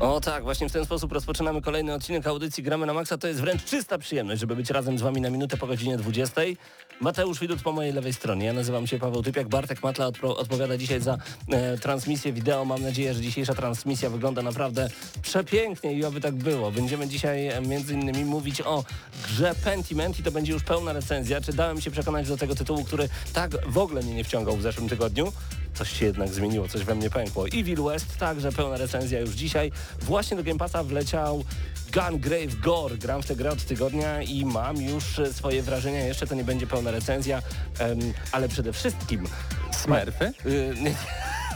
O tak, właśnie w ten sposób rozpoczynamy kolejny odcinek audycji Gramy na Maxa. To jest wręcz czysta przyjemność, żeby być razem z Wami na minutę po godzinie 20. Mateusz Widut po mojej lewej stronie. Ja nazywam się Paweł Typiak. Bartek Matla odpo odpowiada dzisiaj za e, transmisję wideo. Mam nadzieję, że dzisiejsza transmisja wygląda naprawdę przepięknie i oby tak było. Będziemy dzisiaj e, między innymi mówić o grze Pentiment i to będzie już pełna recenzja. Czy dałem się przekonać do tego tytułu, który tak w ogóle mnie nie wciągał w zeszłym tygodniu? Coś się jednak zmieniło, coś we mnie pękło. Evil West, także pełna recenzja już dzisiaj. Właśnie do Game Passa wleciał Gungrave Gore. Gram w tę grę od tygodnia i mam już swoje wrażenia. Jeszcze to nie będzie pełna recenzja, um, ale przede wszystkim... Smurfy? Y,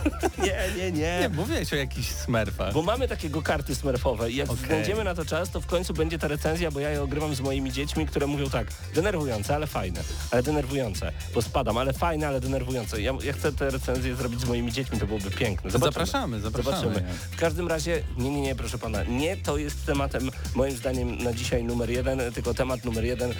nie, nie, nie, nie. Mówiłeś o jakichś smurfach. Bo mamy takiego karty smurfowe i jak okay. znajdziemy na to czas, to w końcu będzie ta recenzja, bo ja je ogrywam z moimi dziećmi, które mówią tak, denerwujące, ale fajne, ale denerwujące, bo spadam, ale fajne, ale denerwujące. Ja, ja chcę tę recenzję zrobić z moimi dziećmi, to byłoby piękne. Zobaczymy. Zapraszamy, zapraszamy. Zobaczymy. W każdym razie, nie, nie, nie, proszę pana, nie to jest tematem moim zdaniem na dzisiaj numer jeden, tylko temat numer jeden,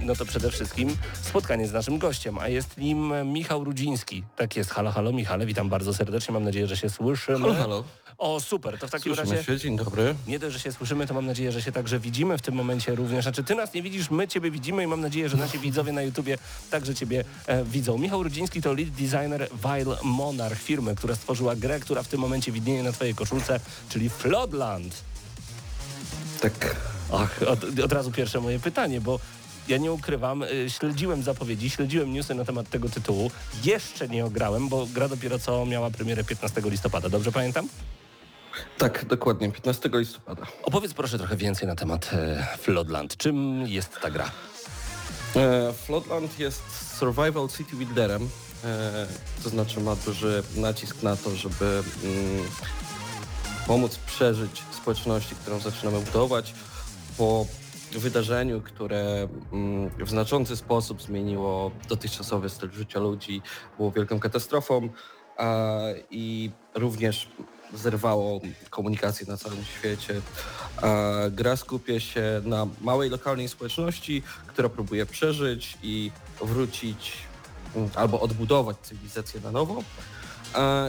no to przede wszystkim spotkanie z naszym gościem, a jest nim Michał Rudziński. Tak jest, halo, halo Michale, witam bardzo serdecznie, mam nadzieję, że się słyszymy. Halo, halo. O, super, to w takim Słyszymy razie... się, dzień dobry. Nie dość, że się słyszymy, to mam nadzieję, że się także widzimy w tym momencie również. Znaczy, ty nas nie widzisz, my ciebie widzimy i mam nadzieję, że nasi widzowie na YouTubie także ciebie e, widzą. Michał Rudziński to lead designer Vile Monarch, firmy, która stworzyła grę, która w tym momencie widnieje na twojej koszulce, czyli Floodland. Tak. Ach, od, od razu pierwsze moje pytanie, bo ja nie ukrywam, y, śledziłem zapowiedzi, śledziłem newsy na temat tego tytułu. Jeszcze nie ograłem, bo gra dopiero co miała premierę 15 listopada. Dobrze pamiętam? Tak, dokładnie, 15 listopada. Opowiedz proszę trochę więcej na temat e, Floodland. Czym jest ta gra? E, Floodland jest survival city builderem, e, to znaczy ma duży nacisk na to, żeby mm, pomóc przeżyć społeczności, którą zaczynamy budować po wydarzeniu, które mm, w znaczący sposób zmieniło dotychczasowy styl życia ludzi, było wielką katastrofą i również zerwało komunikację na całym świecie. Gra skupia się na małej lokalnej społeczności, która próbuje przeżyć i wrócić mm, albo odbudować cywilizację na nowo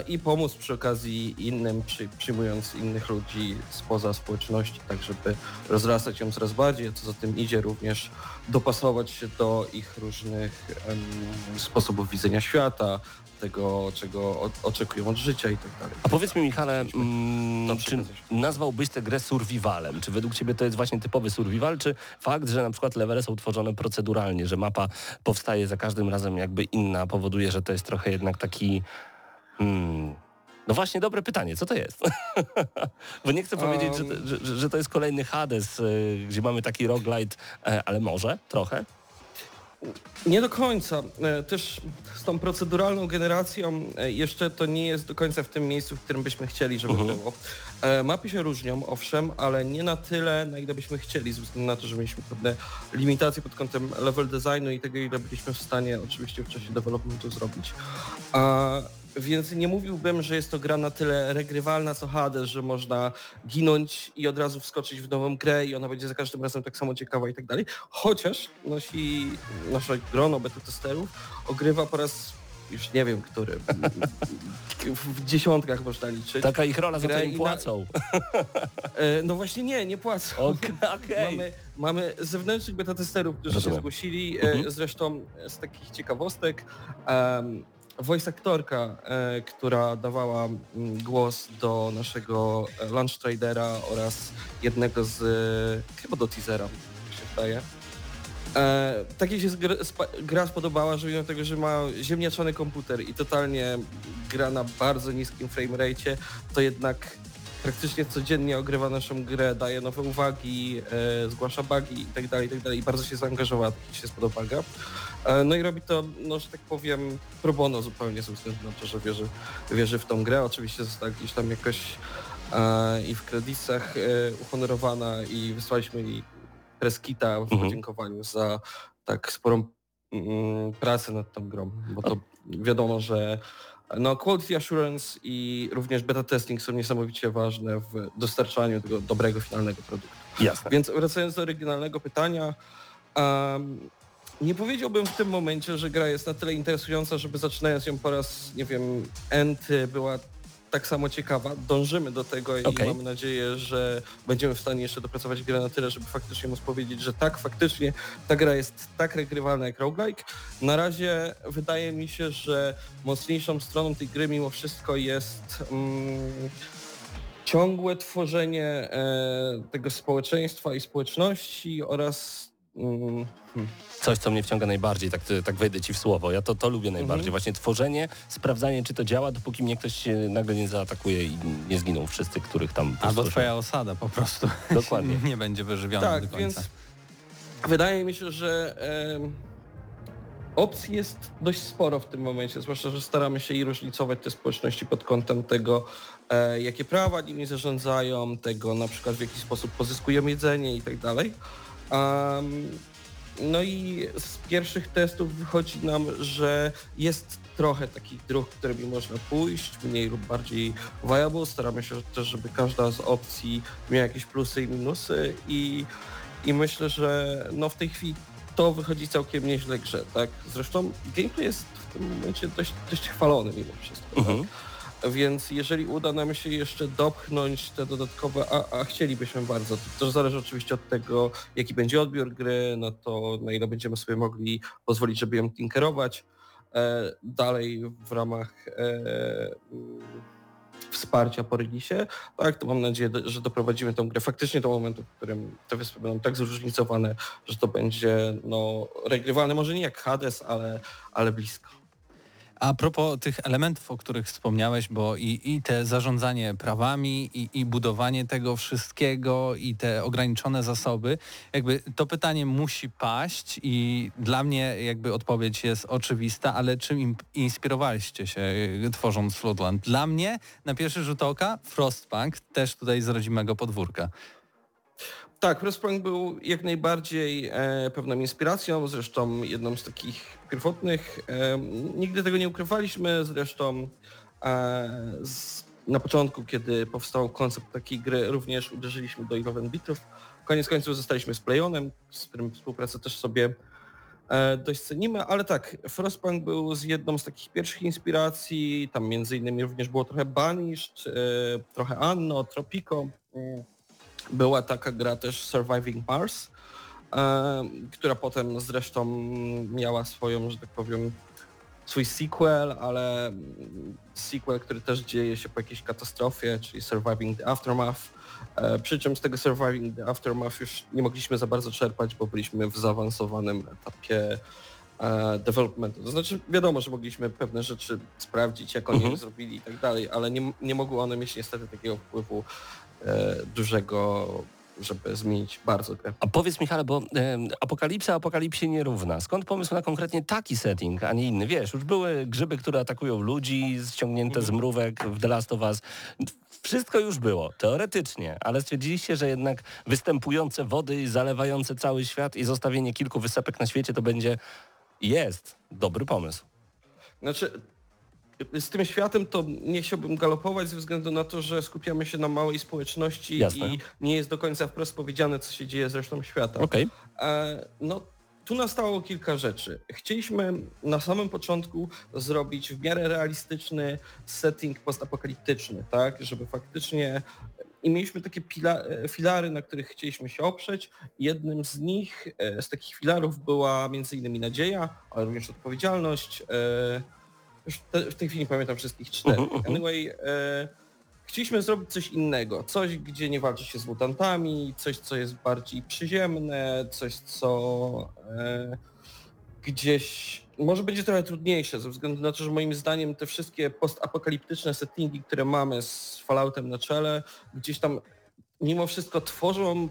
i pomóc przy okazji innym, przy, przyjmując innych ludzi spoza społeczności, tak żeby rozrastać ją coraz bardziej, a co za tym idzie również dopasować się do ich różnych um, sposobów widzenia świata, tego, czego oczekują od życia i tak dalej. A powiedz mi Michale, mm, czy nazwałbyś tę grę survivalem? Czy według Ciebie to jest właśnie typowy survival, czy fakt, że na przykład levele są tworzone proceduralnie, że mapa powstaje za każdym razem jakby inna, powoduje, że to jest trochę jednak taki Hmm. No właśnie, dobre pytanie, co to jest? Bo nie chcę powiedzieć, um... że, że, że, to jest kolejny Hades, y, gdzie mamy taki roguelite, e, ale może trochę? Nie do końca. E, też z tą proceduralną generacją e, jeszcze to nie jest do końca w tym miejscu, w którym byśmy chcieli, żeby uh mhm. -huh. było. Mapy się różnią, owszem, ale nie na tyle, na ile byśmy chcieli, ze względu na to, że mieliśmy pewne limitacje pod kątem level designu i tego, ile byliśmy w stanie oczywiście w czasie developmentu zrobić. Więc nie mówiłbym, że jest to gra na tyle regrywalna co Hades, że można ginąć i od razu wskoczyć w nową grę i ona będzie za każdym razem tak samo ciekawa i tak dalej. Chociaż nosi nasze grono beta testerów ogrywa po raz już nie wiem który, w dziesiątkach można liczyć. Taka ich rola, za to im płacą. E, no właśnie nie, nie płacą. Okay, okay. Mamy, mamy zewnętrznych beta testerów, którzy Rozumiem. się zgłosili. E, mhm. Zresztą z takich ciekawostek um, voice aktorka, e, która dawała mm, głos do naszego e, lunch tradera oraz jednego z, e, chyba do teasera, się wydaje. E, tak jej się gra spodobała, że mimo tego, że ma ziemniaczany komputer i totalnie gra na bardzo niskim frame rate, to jednak praktycznie codziennie ogrywa naszą grę, daje nowe uwagi, e, zgłasza bugi i tak dalej, i tak. I bardzo się zaangażowała, tak mi się spodoba gra. E, no i robi to, no że tak powiem, pro bono zupełnie ze względu na to, że wierzy, wierzy w tą grę. Oczywiście została gdzieś tam jakoś e, i w kredytach e, uhonorowana i wysłaliśmy jej preskita w Mhm. podziękowaniu za tak sporą mm, pracę nad tą grą, bo to wiadomo, że no, quality assurance i również beta testing są niesamowicie ważne w dostarczaniu tego dobrego finalnego produktu. Jasne. Więc wracając do oryginalnego pytania, em, nie powiedziałbym w tym momencie, że gra jest na tyle interesująca, żeby zaczynając ją po raz, nie wiem, enty była tak samo ciekawa. Dążymy do tego i Okej. mamy nadzieję, że będziemy w stanie jeszcze dopracować grę na tyle, żeby faktycznie móc powiedzieć, że tak, faktycznie ta gra jest tak regrywalna jak roguelike. Na razie wydaje mi się, że mocniejszą stroną tej gry mimo wszystko jest mm, ciągłe tworzenie e, tego społeczeństwa i społeczności oraz mm, hmm, Coś, co mnie wciąga najbardziej, tak, tak wejdę ci w słowo. Ja to, to lubię najbardziej. Mhm. Właśnie tworzenie, sprawdzanie, czy to działa, dopóki mnie ktoś nagle nie zaatakuje i nie zginą wszyscy, których tam Albo twoja osada po prostu Dokładnie. nie będzie wyżywiona tak, do końca. więc wydaje mi się, że em, opcji jest dość sporo w tym momencie, zwłaszcza, że staramy się i różnicować te społeczności pod kątem tego, e, jakie prawa nimi zarządzają, tego na przykład w jaki sposób pozyskują jedzenie i tak dalej. Am, no i z pierwszych testów wychodzi nam, że jest trochę takich dróg, którymi można pójść, mniej lub bardziej viable. Staramy się też, żeby każda z opcji miała jakieś plusy i minusy i, i myślę, że no w tej chwili to wychodzi całkiem nieźle grze, tak? Zresztą gameplay jest w tym momencie dość, dość chwalony mimo wszystko. Mhm. Tak? Więc jeżeli uda nam się jeszcze dopchnąć te dodatkowe, a, a chcielibyśmy bardzo, to zależy oczywiście od tego, jaki będzie odbiór gry, no to na ile będziemy sobie mogli pozwolić, żeby ją tinkerować e, dalej w ramach e, mm, wsparcia po releasie, tak, to mam nadzieję, że doprowadzimy tę grę faktycznie do momentu, w którym te wyspy będą tak zróżnicowane, że to będzie no, regrywalne, może nie jak Hades, ale, ale blisko. A propos tych elementów, o których wspomniałeś, bo i, i te zarządzanie prawami, i, i budowanie tego wszystkiego, i te ograniczone zasoby, jakby to pytanie musi paść i dla mnie jakby odpowiedź jest oczywista, ale czym inspirowaliście się y, tworząc Floodland? Dla mnie na pierwszy rzut oka Frostpunk, też tutaj z rodzimego podwórka. Tak, Frostpunk był jak najbardziej e, pewną inspiracją, zresztą jedną z takich pierwotnych. E, nigdy tego nie ukrywaliśmy, zresztą e, z, na początku, kiedy powstał koncept takiej gry, również uderzyliśmy do 11 bitów. Koniec końców zostaliśmy z Playonem, z którym współpracę też sobie e, dość cenimy, ale tak, Frostpunk był z jedną z takich pierwszych inspiracji, tam między innymi również było trochę Banished, e, trochę Anno, Tropico. Była taka gra też Surviving Mars, e, która potem zresztą miała swoją, że tak powiem, swój sequel, ale sequel, który też dzieje się po jakiejś katastrofie, czyli Surviving the Aftermath. E, przy czym z tego Surviving the Aftermath już nie mogliśmy za bardzo czerpać, bo byliśmy w zaawansowanym etapie e, developmentu. To znaczy wiadomo, że mogliśmy pewne rzeczy sprawdzić, jak oni Mhm. zrobili i tak dalej, ale nie, nie mogły one mieć niestety takiego wpływu dużego, żeby zmienić bardzo grę. A powiedz Michale, bo e, apokalipsa apokalipsie nie równa. Skąd pomysł na konkretnie taki setting, a nie inny? Wiesz, już były grzyby, które atakują ludzi, ściągnięte z mrówek w The Last of Us. Wszystko już było, teoretycznie, ale stwierdziliście, że jednak występujące wody, zalewające cały świat i zostawienie kilku wysepek na świecie to będzie, jest dobry pomysł. Znaczy, z tym światem to nie chciałbym galopować ze względu na to, że skupiamy się na małej społeczności Jasne. i nie jest do końca wprost powiedziane, co się dzieje z resztą świata. Okej. E, no, tu nastało kilka rzeczy. Chcieliśmy na samym początku zrobić w miarę realistyczny setting postapokaliptyczny, tak, żeby faktycznie i mieliśmy takie pila, e, filary, na których chcieliśmy się oprzeć. Jednym z nich, e, z takich filarów była między innymi nadzieja, ale również odpowiedzialność. Już te, w tej chwili nie pamiętam wszystkich czterech. Mhm, mhm. Anyway, e, chcieliśmy zrobić coś innego. Coś, gdzie nie walczy się z mutantami, coś, co jest bardziej przyziemne, coś, co... E, gdzieś może będzie trochę trudniejsze ze względu na to, że moim zdaniem te wszystkie postapokaliptyczne settingi, które mamy z Falloutem na czele, gdzieś tam mimo wszystko tworzą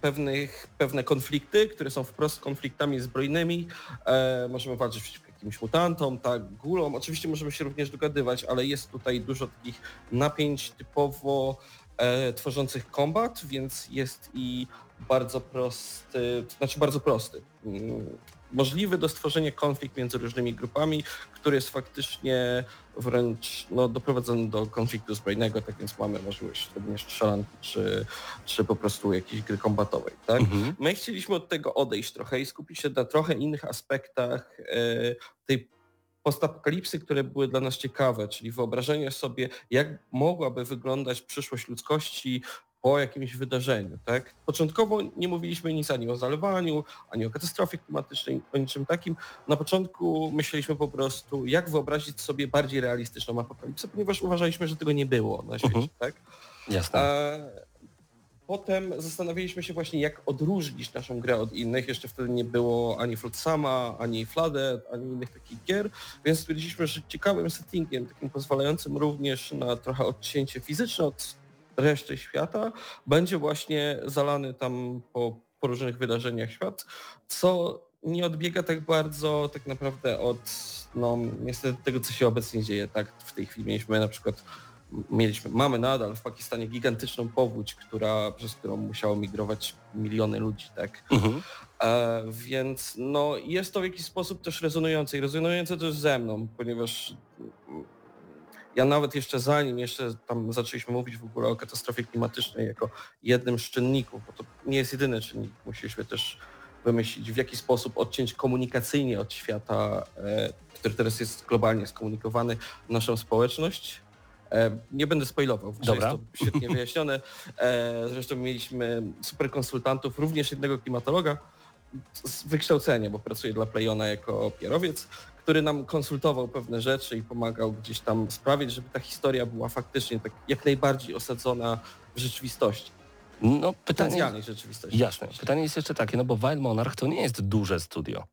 pewnych, pewne konflikty, które są wprost konfliktami zbrojnymi. E, możemy walczyć przeciwko jakimś mutantom, tak, gulom. Oczywiście możemy się również dogadywać, ale jest tutaj dużo takich napięć typowo e, tworzących kombat, więc jest i bardzo prosty, to znaczy bardzo prosty. Możliwy do stworzenia konflikt między różnymi grupami, który jest faktycznie wręcz no, doprowadzony do konfliktu zbrojnego, tak więc mamy możliwość również strzelanki czy, czy po prostu jakiejś gry kombatowej. Tak? Mhm. My chcieliśmy od tego odejść trochę i skupić się na trochę innych aspektach e, tej postapokalipsy, które były dla nas ciekawe, czyli wyobrażenie sobie, jak mogłaby wyglądać przyszłość ludzkości po jakimś wydarzeniu. Tak? Początkowo nie mówiliśmy nic ani o zalewaniu, ani o katastrofie klimatycznej, o niczym takim. Na początku myśleliśmy po prostu, jak wyobrazić sobie bardziej realistyczną apokalipsę, ponieważ uważaliśmy, że tego nie było na świecie. Mhm. Tak? Jasne. E, Potem zastanawialiśmy się właśnie, jak odróżnić naszą grę od innych. Jeszcze wtedy nie było ani Flotsama, ani Flooded, ani innych takich gier, więc stwierdziliśmy, że ciekawym settingiem, takim pozwalającym również na trochę odcięcie fizyczne od reszty świata, będzie właśnie zalany tam po, po różnych wydarzeniach świat, co nie odbiega tak bardzo tak naprawdę od no niestety tego, co się obecnie dzieje. Tak, w tej chwili mieliśmy na przykład mieliśmy, mamy nadal w Pakistanie gigantyczną powódź, która, przez którą musiało migrować miliony ludzi, tak? Mhm. E, więc no, jest to w jakiś sposób też rezonujące i rezonujące też ze mną, ponieważ ja nawet jeszcze zanim jeszcze tam zaczęliśmy mówić w ogóle o katastrofie klimatycznej jako jednym z czynników, bo to nie jest jedyny czynnik, musieliśmy też wymyślić w jaki sposób odciąć komunikacyjnie od świata, e, który teraz jest globalnie skomunikowany, naszą społeczność. E, Nie będę spoilował, Dobra. jest to świetnie wyjaśnione. E, Zresztą mieliśmy super konsultantów, również jednego klimatologa z wykształcenia, bo pracuje dla Playona jako pierowiec, który nam konsultował pewne rzeczy i pomagał gdzieś tam sprawić, żeby ta historia była faktycznie tak jak najbardziej osadzona w rzeczywistości, No pytanie, rzeczywistości. jasne. Pytanie jest jeszcze takie, no bo Wild Monarch to nie jest duże studio.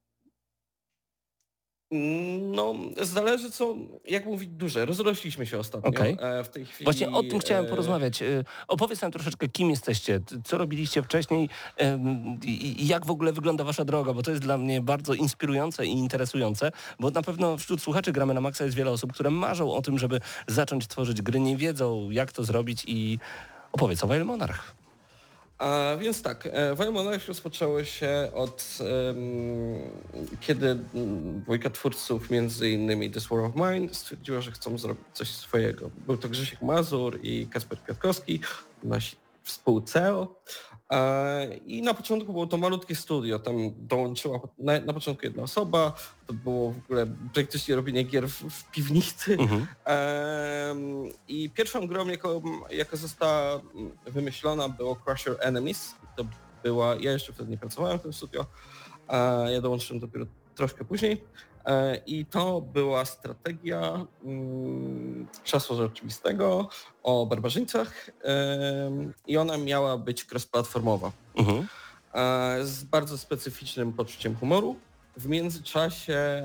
No, zależy co, jak mówić duże. Rozrośliśmy się ostatnio. Okej. E, W tej chwili... Właśnie o tym chciałem e, porozmawiać. Y, Opowiedz nam troszeczkę, kim jesteście, co robiliście wcześniej i jak w ogóle wygląda wasza droga, bo to jest dla mnie bardzo inspirujące i interesujące, bo na pewno wśród słuchaczy Gramy na Maxa jest wiele osób, które marzą o tym, żeby zacząć tworzyć gry, nie wiedzą jak to zrobić i opowiedz o Wild Monarch. A więc tak, e, Wild Monarch rozpoczęło się od em, kiedy dwójka twórców, między innymi This War of Mine, stwierdziła, że chcą zrobić coś swojego. Był to Grzesiek Mazur i Kasper Kwiatkowski, nasi współceo. E, I na początku było to malutkie studio, tam dołączyła na, na początku jedna osoba, to było w ogóle praktycznie robienie gier w, w piwnicy. Mhm. I pierwszą grą, jako, jaka została wymyślona, było Crush Your Enemies. To była, ja jeszcze wtedy nie pracowałem w tym studio, ja dołączyłem dopiero troszkę później. E, I to była strategia mm, czasu rzeczywistego o barbarzyńcach i ona miała być cross-platformowa Mhm. e, z bardzo specyficznym poczuciem humoru. W międzyczasie,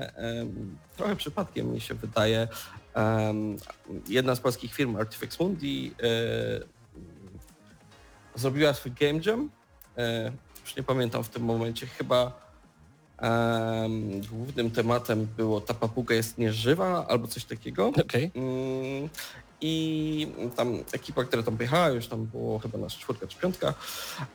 trochę przypadkiem mi się wydaje, jedna z polskich firm Artifex Mundi e, zrobiła swój game jam. Już nie pamiętam w tym momencie, chyba em, głównym tematem było ta papuga jest nieżywa albo coś takiego. Okej. Mm, I tam ekipa, która tam pojechała, już tam było chyba nasza czwórka czy piątka,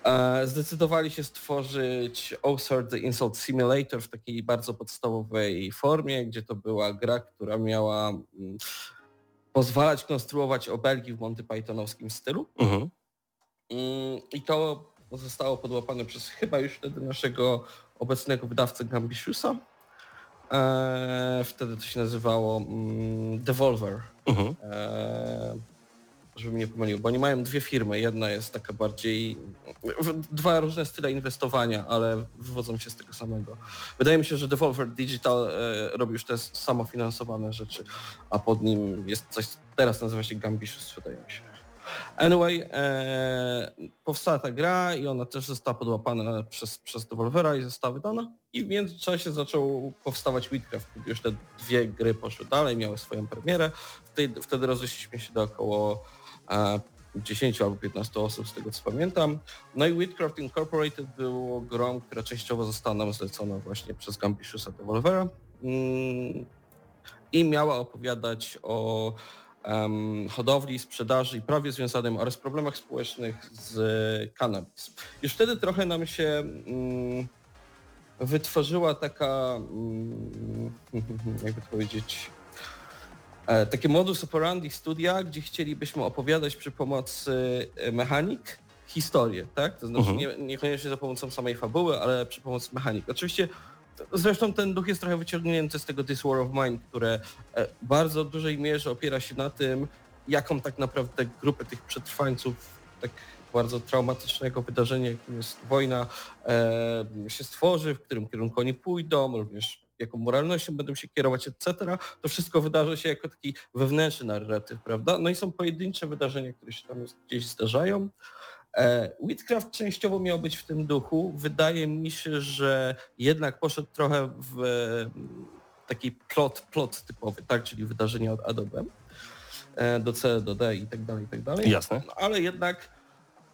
e, zdecydowali się stworzyć OSER The Insult Simulator w takiej bardzo podstawowej formie, gdzie to była gra, która miała mm, pozwalać konstruować obelgi w Monty Pythonowskim stylu. Mhm. Mm, I to zostało podłapane przez chyba już wtedy naszego obecnego wydawcę Gambitiusa. Eee, wtedy to się nazywało mm, Devolver. Mhm. Eee, żeby mnie pomylił, bo oni mają dwie firmy. Jedna jest taka bardziej... Dwa różne style inwestowania, ale wywodzą się z tego samego. Wydaje mi się, że Devolver Digital e, robi już te samofinansowane rzeczy, a pod nim jest coś, teraz nazywa się Gambitius, wydaje mi się. Anyway, e, powstała ta gra i ona też została podłapana przez, przez Devolvera i została wydana. I w międzyczasie zaczął powstawać Witchcraft, kiedy już te dwie gry poszły dalej, miały swoją premierę. Wtedy, wtedy rozeszliśmy się do około e, 10 albo 15 osób, z tego co pamiętam. No i Witchcraft Incorporated było grą, która częściowo została nam zlecona właśnie przez Gambitiusa Devolvera mm, i miała opowiadać o em, hodowli, sprzedaży i prawie związanym oraz problemach społecznych z cannabis. Już wtedy trochę nam się mm, wytworzyła taka, mm, jakby to powiedzieć, e, takie modus operandi studia, gdzie chcielibyśmy opowiadać przy pomocy e, mechanik historię, tak? To znaczy Mhm. nie, niekoniecznie za pomocą samej fabuły, ale przy pomocy mechanik. Oczywiście Zresztą ten duch jest trochę wyciągnięty z tego This War of Mine, które e, bardzo w dużej mierze opiera się na tym, jaką tak naprawdę grupę tych przetrwańców tak bardzo traumatycznego wydarzenia, jakim jest wojna, e, się stworzy, w którym kierunku oni pójdą, również jaką moralnością będą się kierować, etc. To wszystko wydarzy się jako taki wewnętrzny narratyw, prawda? No i są pojedyncze wydarzenia, które się tam gdzieś zdarzają. E, Whitcraft częściowo miał być w tym duchu. Wydaje mi się, że jednak poszedł trochę w e, taki plot, plot typowy, tak, czyli wydarzenia od A do B, e, do C, do D i tak dalej, i tak dalej. Jasne. No, ale jednak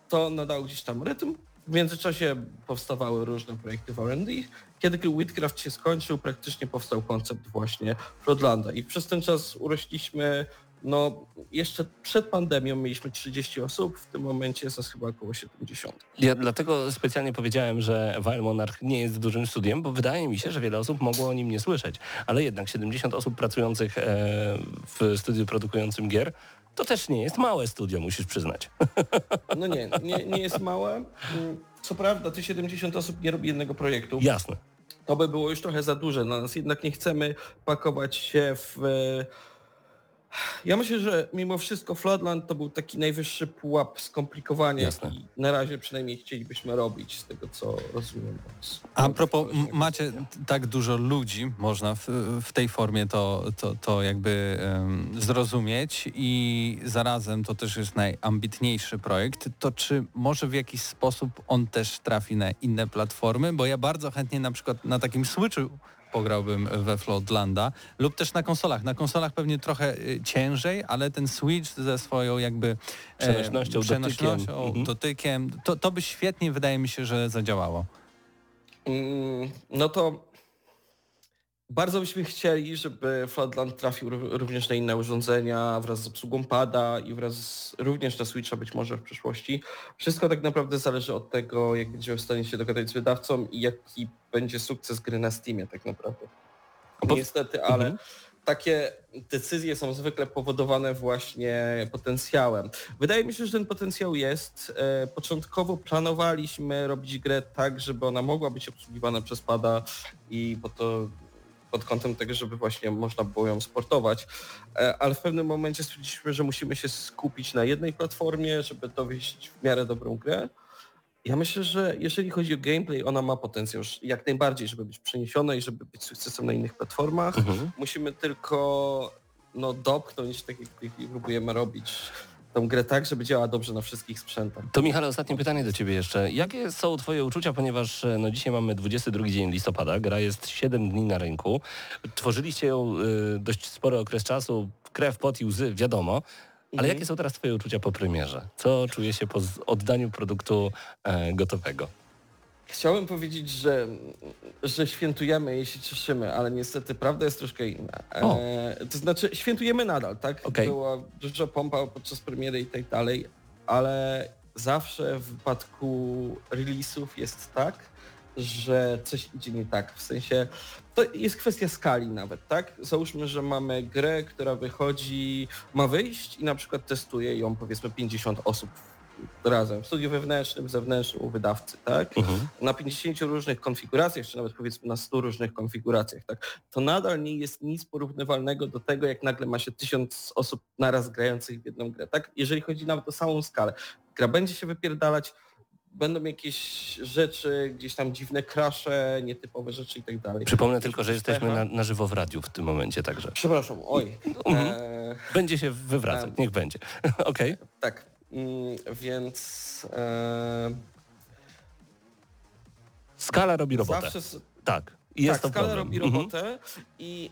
to nadało gdzieś tam rytm. W międzyczasie powstawały różne projekty w R&D. Kiedy Whitcraft się skończył, praktycznie powstał koncept właśnie Floodlanda i przez ten czas urośliśmy no jeszcze przed pandemią mieliśmy 30 osób, w tym momencie jest nas chyba około 70. Ja dlatego specjalnie powiedziałem, że Wild Monarch nie jest dużym studiem, bo wydaje mi się, że wiele osób mogło o nim nie słyszeć. Ale jednak 70 osób pracujących e, w studiu produkującym gier to też nie jest małe studio, musisz przyznać. No nie, nie, nie jest małe. Co prawda, te 70 osób nie robi jednego projektu. Jasne. To by było już trochę za duże dla nas, jednak nie chcemy pakować się w... Ja myślę, że mimo wszystko Floodland to był taki najwyższy pułap skomplikowania Jasne. i na razie przynajmniej chcielibyśmy robić z tego, co rozumiem. A propos, macie tak dużo ludzi, można w, w tej formie to, to, to jakby em, zrozumieć i zarazem to też jest najambitniejszy projekt, to czy może w jakiś sposób on też trafi na inne platformy? Bo ja bardzo chętnie na przykład na takim Switchu pograłbym we Floodlanda lub też na konsolach. Na konsolach pewnie trochę y, ciężej, ale ten Switch ze swoją jakby Przenośnością, przenośnością dotykiem. Mhm. dotykiem, to, to by świetnie wydaje mi się, że zadziałało. Mm, No to bardzo byśmy chcieli, żeby Floodland trafił ró- również na inne urządzenia wraz z obsługą pada i wraz z, również na Switcha być może w przyszłości. Wszystko tak naprawdę zależy od tego, jak będziemy w stanie się dogadać z wydawcą i jaki będzie sukces gry na Steamie tak naprawdę. Niestety, ale Mhm. takie decyzje są zwykle powodowane właśnie potencjałem. Wydaje mi się, że ten potencjał jest. E, Początkowo planowaliśmy robić grę tak, żeby ona mogła być obsługiwana przez pada i po to pod kątem tego, żeby właśnie można było ją sportować, E, ale w pewnym momencie stwierdziliśmy, że musimy się skupić na jednej platformie, żeby dowieść w miarę dobrą grę. Ja myślę, że jeżeli chodzi o gameplay, ona ma potencjał jak najbardziej, żeby być przeniesiona i żeby być sukcesem na innych platformach. Mhm. Musimy tylko no, dopchnąć, tak jak próbujemy robić, tą grę tak, żeby działała dobrze na wszystkich sprzętach. To Michale, ostatnie pytanie do Ciebie jeszcze. Jakie są Twoje uczucia, ponieważ e, no, dzisiaj mamy 22 dzień listopada, gra jest 7 dni na rynku. Tworzyliście ją y, dość spory okres czasu, krew, pot i łzy, wiadomo. Ale Mhm. jakie są teraz Twoje uczucia po premierze? Co czuje się po oddaniu produktu e, gotowego? Chciałem powiedzieć, że, że świętujemy i się cieszymy, ale niestety prawda jest troszkę inna. E, to znaczy świętujemy nadal, tak? Okej. Była dużo pompa podczas premiery i tak dalej, ale zawsze w wypadku release'ów jest tak, że coś idzie nie tak. W sensie to jest kwestia skali nawet, tak? Załóżmy, że mamy grę, która wychodzi, ma wyjść i na przykład testuje ją powiedzmy 50 osób razem w studiu wewnętrznym, zewnętrznym u wydawcy, tak? Mhm. na 50 różnych konfiguracjach, czy nawet powiedzmy na 100 różnych konfiguracjach, tak, to nadal nie jest nic porównywalnego do tego, jak nagle ma się tysiąc osób naraz grających w jedną grę, tak? Jeżeli chodzi nawet o samą skalę. Gra będzie się wypierdalać, będą jakieś rzeczy, gdzieś tam dziwne krasze, nietypowe rzeczy i tak dalej. Przypomnę tylko, że jesteśmy na, na żywo w radiu w tym momencie także. Przepraszam, oj. Mhm. E, Będzie się wywracać, Em. niech będzie. Okej. tak. Więc e, Skala robi robotę. zawsze... s- Tak. Jest tak, to skala problem. robi Mhm. robotę i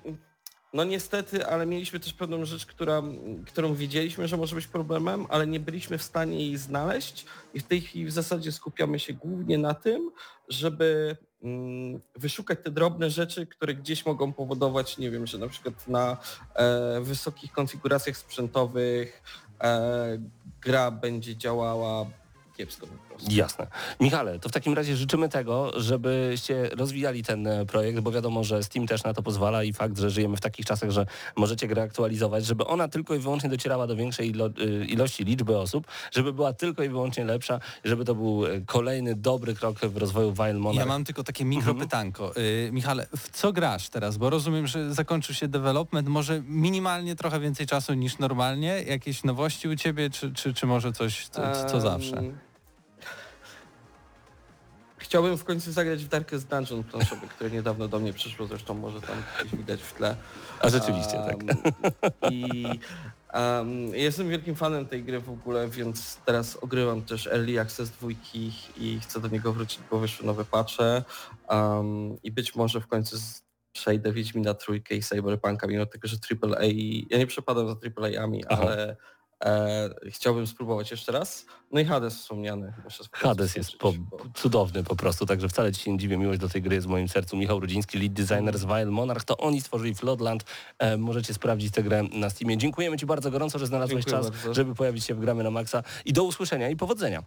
no niestety, ale mieliśmy też pewną rzecz, która, którą wiedzieliśmy, że może być problemem, ale nie byliśmy w stanie jej znaleźć i w tej chwili w zasadzie skupiamy się głównie na tym, żeby mm, wyszukać te drobne rzeczy, które gdzieś mogą powodować, nie wiem, że na przykład na e, wysokich konfiguracjach sprzętowych gra będzie działała kiepsko po prostu. Jasne. Michale, to w takim razie życzymy tego, żebyście rozwijali ten e, projekt, bo wiadomo, że Steam też na to pozwala i fakt, że żyjemy w takich czasach, że możecie grę aktualizować, żeby ona tylko i wyłącznie docierała do większej ilo y, ilości liczby osób, żeby była tylko i wyłącznie lepsza, żeby to był e, kolejny dobry krok w rozwoju Wild Monarch. Ja mam tylko takie mikropytanko. Y, Michale, w co grasz teraz? Bo rozumiem, że zakończył się development, może minimalnie trochę więcej czasu niż normalnie. Jakieś nowości u ciebie, czy, czy, czy może coś, co, co zawsze? Chciałbym w końcu zagrać w Darkest Dungeon planszowy, które niedawno do mnie przyszło, zresztą może tam gdzieś widać w tle. A rzeczywiście, tak. Em, I em, jestem wielkim fanem tej gry w ogóle, więc teraz ogrywam też Early Access dwójki i chcę do niego wrócić, bo wyszły nowe patche Em, i być może w końcu przejdę Wiedźmina trójkę i Cyberpunka, mimo tego, że AAA, ja nie przepadam za AAA-ami, ale e, chciałbym spróbować jeszcze raz. No i Hades wspomniany. Hades jest po, cudowny po prostu, także wcale ci się nie dziwię. Miłość do tej gry jest w moim sercu. Michał Rudziński, lead designer z Wild Monarch, to oni stworzyli Floodland. E, możecie sprawdzić tę grę na Steamie. Dziękujemy ci bardzo gorąco, że znalazłeś Dziękuję czas, bardzo. żeby pojawić się w Gramy na Maxa. I do usłyszenia i powodzenia.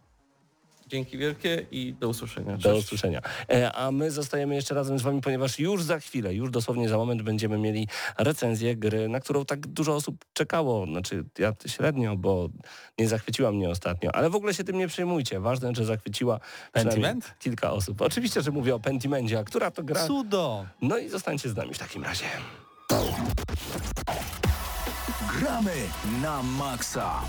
Dzięki wielkie i do usłyszenia. Do Cześć. usłyszenia. E, a my zostajemy jeszcze razem z wami, ponieważ już za chwilę, już dosłownie za moment będziemy mieli recenzję gry, na którą tak dużo osób czekało. Znaczy ja średnio, bo nie zachwyciła mnie ostatnio, ale w ogóle się tym nie przejmujcie. Ważne, że zachwyciła Pentiment? kilka osób. Oczywiście, że mówię o Pentimencie, a która to gra? Cudo! No i zostańcie z nami w takim razie. Gramy na maksa.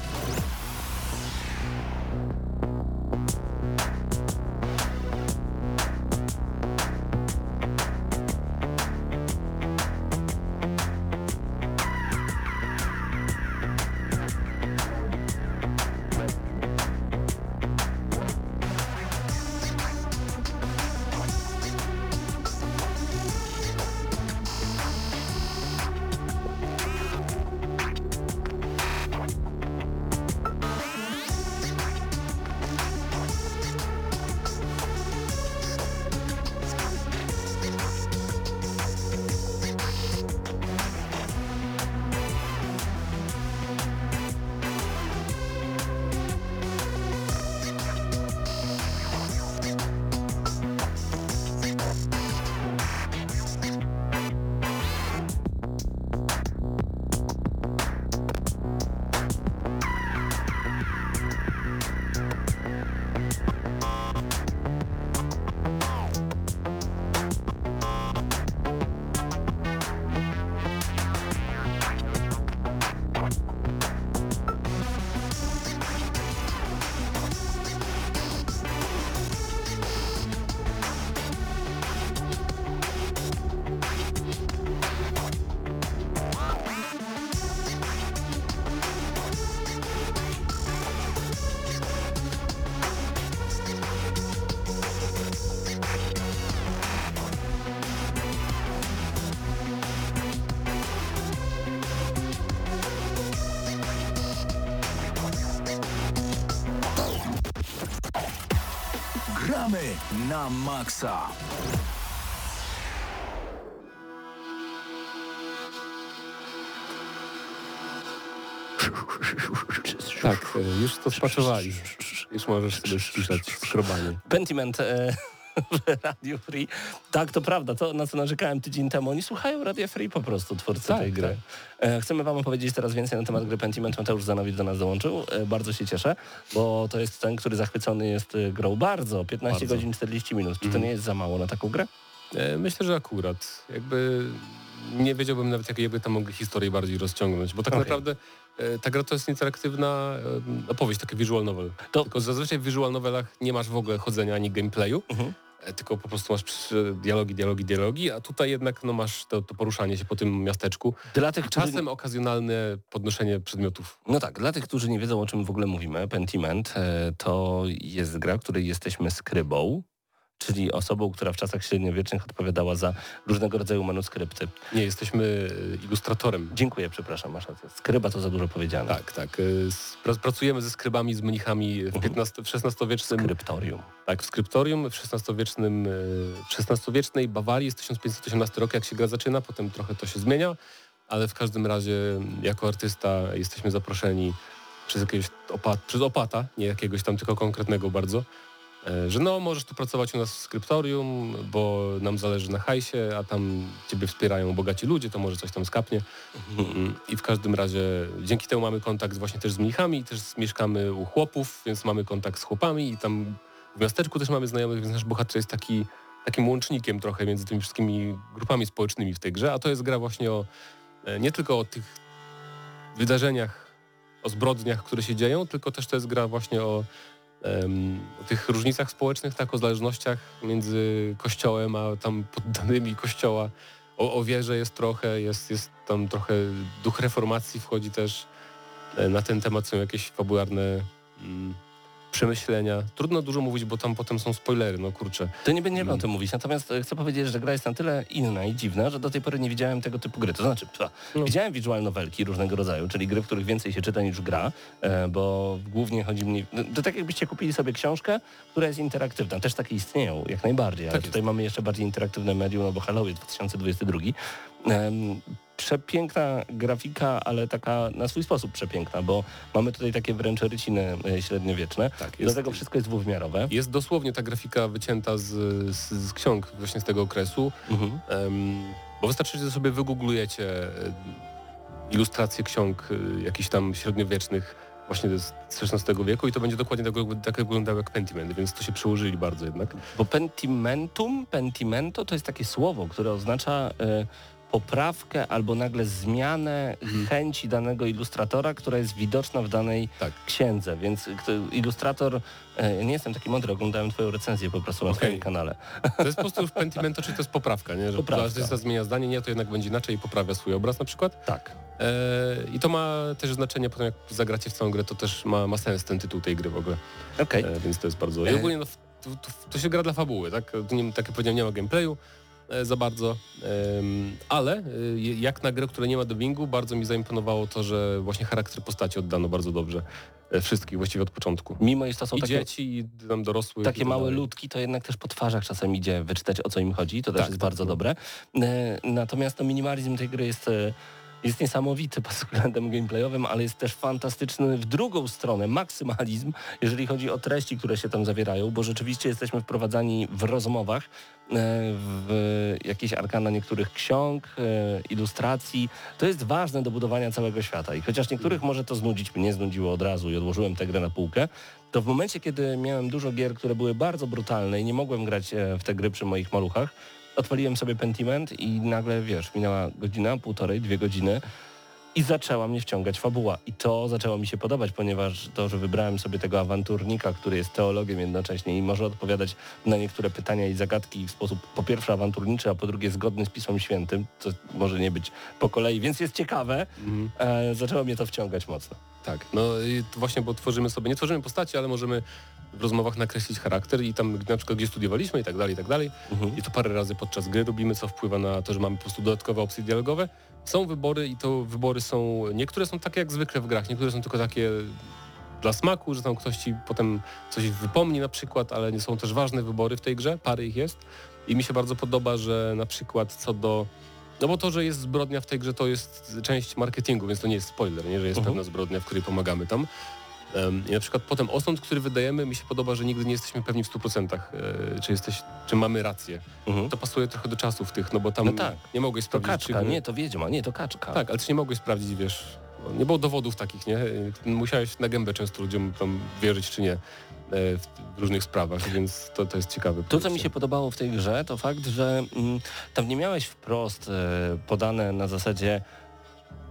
Na maksa. Tak, e, już to spaczowali. Już możesz sobie ściszać skrobanie. Pentiment e, Radio Free. Tak, to prawda, to na co narzekałem tydzień temu. Oni słuchają Radio Free po prostu, twórcy Tak, tej gry. tak. E, chcemy wam opowiedzieć teraz więcej na temat gry Pentiment. Mateusz Zanowicz do nas dołączył. E, bardzo się cieszę, bo to jest ten, który zachwycony jest e, grą bardzo. 15 Bardzo. godzin 40 minut. Czy to Mhm. nie jest za mało na taką grę? Myślę, że akurat. Jakby nie wiedziałbym nawet, jak jakby tam mogli historię bardziej rozciągnąć, bo tak Okej. naprawdę ta gra to jest interaktywna opowieść, taki visual novel. To- Tylko zazwyczaj w visual novelach nie masz w ogóle chodzenia ani gameplayu, Mhm. e, tylko po prostu masz dialogi, dialogi, dialogi, a tutaj jednak no, masz to, to poruszanie się po tym miasteczku. Dla tych, którzy... Czasem okazjonalne podnoszenie przedmiotów. No tak, dla tych, którzy nie wiedzą o czym w ogóle mówimy, Pentiment e, to jest gra, w której jesteśmy skrybą, czyli osobą, która w czasach średniowiecznych odpowiadała za różnego rodzaju manuskrypty. Nie, jesteśmy e, ilustratorem. Dziękuję, przepraszam, masz rację. Skryba to za dużo powiedziane. Tak, tak. e, Pracujemy ze skrybami, z mnichami w, 15, w XVI-wiecznym Skryptorium. Tak, w skryptorium w XVI-wiecznym, e, w XVI-wiecznej Bawarii jest 1518 rok, jak się gra zaczyna, potem trochę to się zmienia, ale w każdym razie jako artysta jesteśmy zaproszeni przez jakiegoś opat, przez opata, nie jakiegoś tam tylko konkretnego bardzo, że no możesz tu pracować u nas w skryptorium, bo nam zależy na hajsie, a tam ciebie wspierają bogaci ludzie, to może coś tam skapnie. Mm, I w każdym razie dzięki temu mamy kontakt właśnie też z mnichami, też mieszkamy u chłopów, więc mamy kontakt z chłopami i tam w miasteczku też mamy znajomych, więc nasz bohater jest taki, takim łącznikiem trochę między tymi wszystkimi grupami społecznymi w tej grze, a to jest gra właśnie o e, nie tylko o tych wydarzeniach, o zbrodniach, które się dzieją, tylko też to jest gra właśnie o, o tych różnicach społecznych, tak, o zależnościach między kościołem, a tam poddanymi kościoła. O, o wierze jest trochę, jest, jest tam trochę duch reformacji wchodzi też. E, Na ten temat są jakieś fabularne mm, przemyślenia. Trudno dużo mówić, bo tam potem są spoilery, no kurczę. To nie będziemy Mm. o tym mówić, natomiast e, chcę powiedzieć, że gra jest na tyle inna i dziwna, że do tej pory nie widziałem tego typu gry. To znaczy, psa, No. widziałem visual novelki różnego rodzaju, czyli gry, w których więcej się czyta niż gra, e, bo głównie chodzi mi... no, To tak jakbyście kupili sobie książkę, która jest interaktywna. Też takie istnieją, jak najbardziej, ale Tak tutaj mamy jeszcze bardziej interaktywne medium, no bo Halloween 2022. Przepiękna grafika, ale taka na swój sposób przepiękna, bo mamy tutaj takie wręcz ryciny e, średniowieczne. Tak, jest- tego wszystko jest dwuwymiarowe. Jest dosłownie ta grafika wycięta z, z, z ksiąg właśnie z tego okresu, Mhm. em, bo wystarczy, że sobie wygooglujecie e, ilustracje ksiąg e, jakichś tam średniowiecznych właśnie z XVI wieku i to będzie dokładnie tak, tak wyglądało jak Pentiment, więc to się przełożyli bardzo jednak. Bo pentimentum, pentimento to jest takie słowo, które oznacza e, poprawkę albo nagle zmianę chęci danego ilustratora, która jest widoczna w danej Tak. księdze. Więc kto, ilustrator, e, nie jestem taki mądry, oglądałem twoją recenzję po prostu na Okej. swoim kanale. To jest po prostu już Pentimento, czy to jest poprawka, nie? Że Poprawka. artysta zmienia zdanie, nie, to jednak będzie inaczej i poprawia swój obraz na przykład. Tak. E, I to ma też znaczenie potem, jak zagracie w całą grę, to też ma, ma sens ten tytuł tej gry w ogóle. Okej. E, więc to jest bardzo... I ogólnie no, w- to, to, to się gra dla fabuły, tak? Nie, tak jak powiedziałem, nie ma gameplayu e, za bardzo, ale e, jak na grę, która nie ma dubbingu, bardzo mi zaimponowało to, że właśnie charakter postaci oddano bardzo dobrze. E, wszystkich właściwie od początku. Mimo iż to są I takie, dzieci, i tam dorosłych. takie tak małe dalej. ludki, to jednak też po twarzach czasem idzie wyczytać o co im chodzi, to też Tak, jest tak, bardzo no. dobre. E, Natomiast no, minimalizm tej gry jest, e, jest niesamowity pod względem gameplayowym, ale jest też fantastyczny w drugą stronę, maksymalizm, jeżeli chodzi o treści, które się tam zawierają, bo rzeczywiście jesteśmy wprowadzani w rozmowach e, w jakieś arkana niektórych ksiąg, e, ilustracji. To jest ważne do budowania całego świata i chociaż niektórych może to znudzić, mnie znudziło od razu i odłożyłem tę grę na półkę, to w momencie, kiedy miałem dużo gier, które były bardzo brutalne i nie mogłem grać e, w te gry przy moich maluchach, odpaliłem sobie Pentiment i nagle, wiesz, minęła godzina, półtorej, dwie godziny i zaczęła mnie wciągać fabuła. I to zaczęło mi się podobać, ponieważ to, że wybrałem sobie tego awanturnika, który jest teologiem jednocześnie i może odpowiadać na niektóre pytania i zagadki w sposób po pierwsze awanturniczy, a po drugie zgodny z Pismem Świętym, co może nie być po kolei, więc jest ciekawe, Mhm. e, zaczęło mnie to wciągać mocno. Tak, no i właśnie, bo tworzymy sobie, nie tworzymy postaci, ale możemy w rozmowach nakreślić charakter i tam na przykład gdzie studiowaliśmy i tak dalej, i tak dalej. Mhm. I to parę razy podczas gry robimy, co wpływa na to, że mamy po prostu dodatkowe opcje dialogowe. Są wybory i to wybory są, niektóre są takie jak zwykle w grach, niektóre są tylko takie dla smaku, że tam ktoś ci potem coś wypomni na przykład, ale nie są też ważne wybory w tej grze, parę ich jest. I mi się bardzo podoba, że na przykład co do no bo to, że jest zbrodnia w tej grze, to jest część marketingu, więc to nie jest spoiler, nie? że jest Mhm. pewna zbrodnia, w której pomagamy tam. I na przykład potem osąd, który wydajemy, mi się podoba, że nigdy nie jesteśmy pewni w 100%, e, czy, jesteś, czy mamy rację. Mhm. To pasuje trochę do czasów tych, no bo tam No tak. nie mogłeś To sprawdzić, kaczka, czy... nie, to wiedźma, nie, to kaczka. Tak, ale też nie mogłeś sprawdzić, wiesz, nie było dowodów takich, nie? Musiałeś na gębę często ludziom tam wierzyć, czy nie e, w, różnych sprawach, więc to, to jest ciekawe. To, co mi się podobało w tej grze, to fakt, że mm, tam nie miałeś wprost e, podane na zasadzie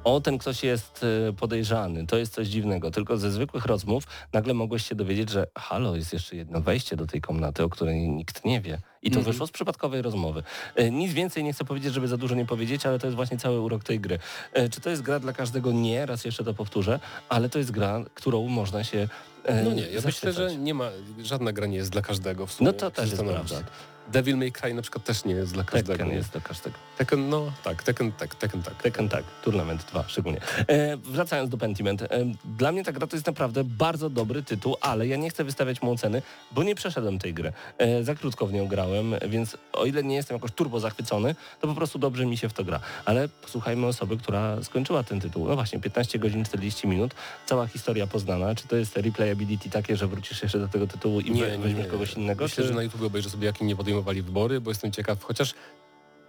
o, ten ktoś jest e, podejrzany, to jest coś dziwnego, tylko ze zwykłych rozmów nagle mogłeś się dowiedzieć, że halo, jest jeszcze jedno wejście do tej komnaty, o której nikt nie wie. I to Mhm. wyszło z przypadkowej rozmowy. E, Nic więcej nie chcę powiedzieć, żeby za dużo nie powiedzieć, ale to jest właśnie cały urok tej gry. E, Czy to jest gra dla każdego? Nie, raz jeszcze to powtórzę, ale to jest gra, którą można się No nie, ja myślę, zachwycać. że nie ma, żadna gra nie jest dla każdego w sumie. No to też jest prawda. Devil May Cry na przykład też nie jest dla każdego. Tekken nie? jest dla każdego. Tekken, no tak, Tekken tak, Tekken tak. Tekken tak, Tournament 2 szczególnie. E, wracając do Pentiment. E, dla mnie ta gra to jest naprawdę bardzo dobry tytuł, ale ja nie chcę wystawiać mu oceny, bo nie przeszedłem tej gry. E, za krótko w nią grałem, więc o ile nie jestem jakoś turbo zachwycony, to po prostu dobrze mi się w to gra. Ale posłuchajmy osoby, która skończyła ten tytuł. No właśnie, 15 godzin 40 minut, cała historia poznana. Czy to jest replayability takie, że wrócisz jeszcze do tego tytułu i we- weźmiesz kogoś innego? Myślę, czy... że na YouTube obejrzę sobie, jakie nie podejmowali wybory, bo jestem ciekaw, chociaż,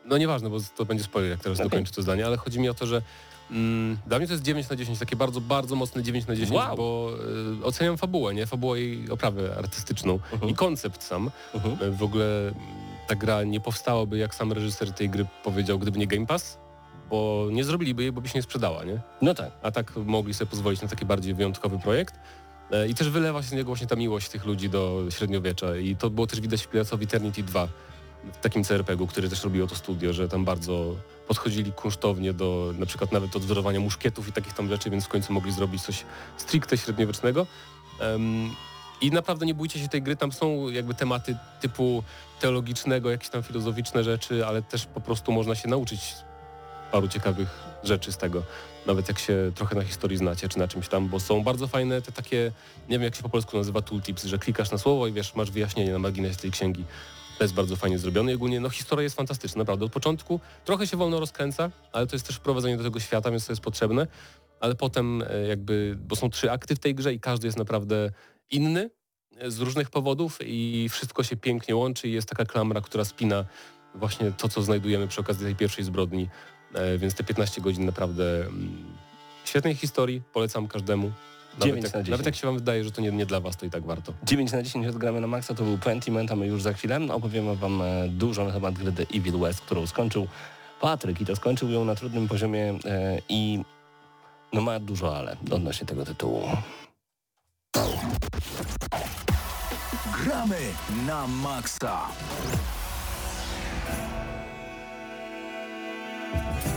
no nieważne, bo to będzie spoiler, jak teraz Okej. dokończę to zdanie, ale chodzi mi o to, że mm, dla mnie to jest 9 na 10, takie bardzo, bardzo mocne 9 na 10, Wow. bo y, oceniam fabułę, nie? Fabułę i oprawę artystyczną Mhm. i koncept sam. Mhm. Y, W ogóle mm, ta gra nie powstałaby, jak sam reżyser tej gry powiedział, gdyby nie Game Pass, bo nie zrobiliby jej, bo by się nie sprzedała, nie? No tak. a tak mogli sobie pozwolić na taki bardziej wyjątkowy projekt. E, I też wylewa się z niego właśnie ta miłość tych ludzi do średniowiecza i to było też widać w Pirates Eternity 2, w takim CRPG-u, który też robiło to studio, że tam bardzo podchodzili kunsztownie do na przykład nawet odwzorowania muszkietów i takich tam rzeczy, więc w końcu mogli zrobić coś stricte średniowiecznego. Em, I naprawdę nie bójcie się tej gry, tam są jakby tematy typu teologicznego, jakieś tam filozoficzne rzeczy, ale też po prostu można się nauczyć paru ciekawych rzeczy z tego nawet jak się trochę na historii znacie, czy na czymś tam, bo są bardzo fajne te takie, nie wiem jak się po polsku nazywa tooltips, że klikasz na słowo i wiesz, masz wyjaśnienie na marginesie tej księgi. To jest bardzo fajnie zrobione i ogólnie no historia jest fantastyczna, naprawdę. Od początku trochę się wolno rozkręca, ale to jest też wprowadzenie do tego świata, więc to jest potrzebne, ale potem e, jakby, bo są trzy akty w tej grze i każdy jest naprawdę inny e, z różnych powodów i wszystko się pięknie łączy i jest taka klamra, która spina właśnie to, co znajdujemy przy okazji tej pierwszej zbrodni, więc te 15 godzin naprawdę mm, świetnej historii, polecam każdemu. Nawet 9 jak, na 10. nawet jak się wam wydaje, że to nie, nie dla was, to i tak warto. 9 na 10 odgramy na maksa, to był Pentiment, a my już za chwilę opowiemy wam e, dużo na temat gry The Evil West, którą skończył Patryk i to skończył ją na trudnym poziomie e, i no ma dużo ale odnośnie tego tytułu. Gramy na maksa. Gramy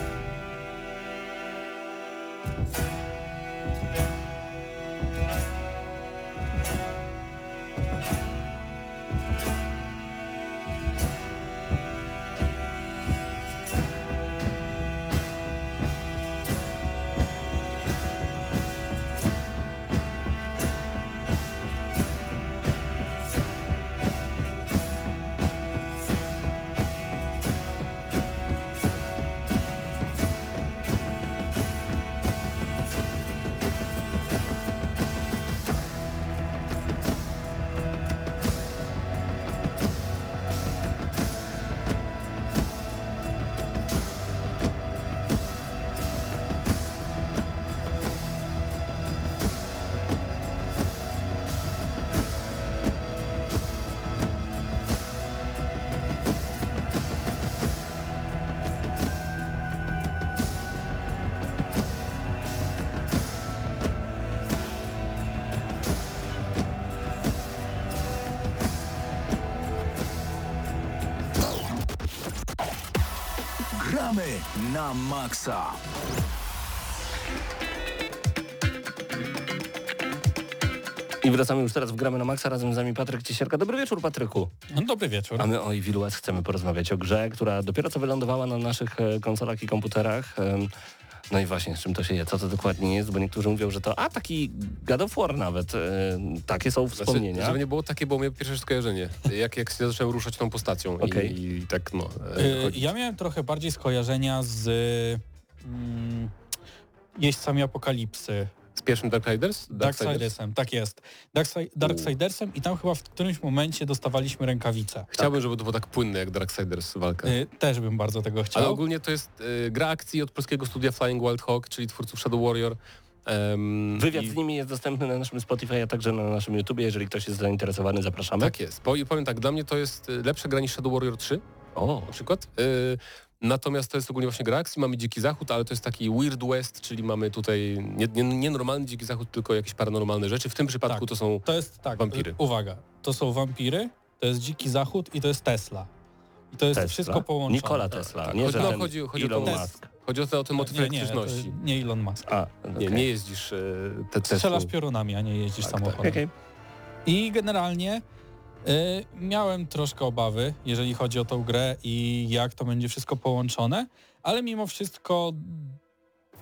na maksa. I wracamy już teraz w gramy na maksa, razem z nami Patryk Ciesierka. Dobry wieczór Patryku. No, dobry wieczór. A my o Evil West chcemy porozmawiać o grze, która dopiero co wylądowała na naszych e, konsolach i komputerach. No i właśnie, z czym to się je, co to dokładnie jest, bo niektórzy mówią, że to, a taki God of War nawet, e, takie są wspomnienia. Znaczy, żeby nie było takie, było moje pierwsze skojarzenie. Jak, jak się zacząłem ruszać tą postacią Okej. I, i tak no. e, chodzi- Ja miałem trochę bardziej skojarzenia z mm, jeźdźcami apokalipsy. Z pierwszym Darksiders? Darksidersem, tak jest. Darkside- Darksidersem i tam chyba w którymś momencie dostawaliśmy rękawice. Chciałbym, żeby to było tak płynne jak Darksiders walka. Y, Też bym bardzo tego chciał. Ale ogólnie to jest e, gra akcji od polskiego studia Flying Wild Hawk, czyli twórców Shadow Warrior. Em, Wywiad i- z nimi jest dostępny na naszym Spotify, a także na naszym YouTubie. Jeżeli ktoś jest zainteresowany, zapraszamy. Tak jest. Bo, I powiem tak, dla mnie to jest e, lepsza gra niż Shadow Warrior 3 O, na przykład. Y, Natomiast to jest ogólnie właśnie gra akcji, mamy Dziki Zachód, ale to jest taki Weird West, czyli mamy tutaj nie, nie, nie normalny Dziki Zachód, tylko jakieś paranormalne rzeczy. W tym przypadku Tak. to są To jest tak, Wampiry. uwaga, to są wampiry, to jest Dziki Zachód i to jest Tesla. I to jest Tesla? wszystko połączone. Nikola Tesla, Tak, nie, chodzi, że no, ten chodzi, chodzi, o Elon to, Musk. chodzi o, to, o ten motyw Nie, nie, elektryczności. nie Elon Musk. A, Nie, okej. nie jeździsz e, te Tesla. Strzelasz piorunami, a nie jeździsz Tak, tak. samochodem. Okej. I generalnie miałem troszkę obawy, jeżeli chodzi o tą grę i jak to będzie wszystko połączone, ale mimo wszystko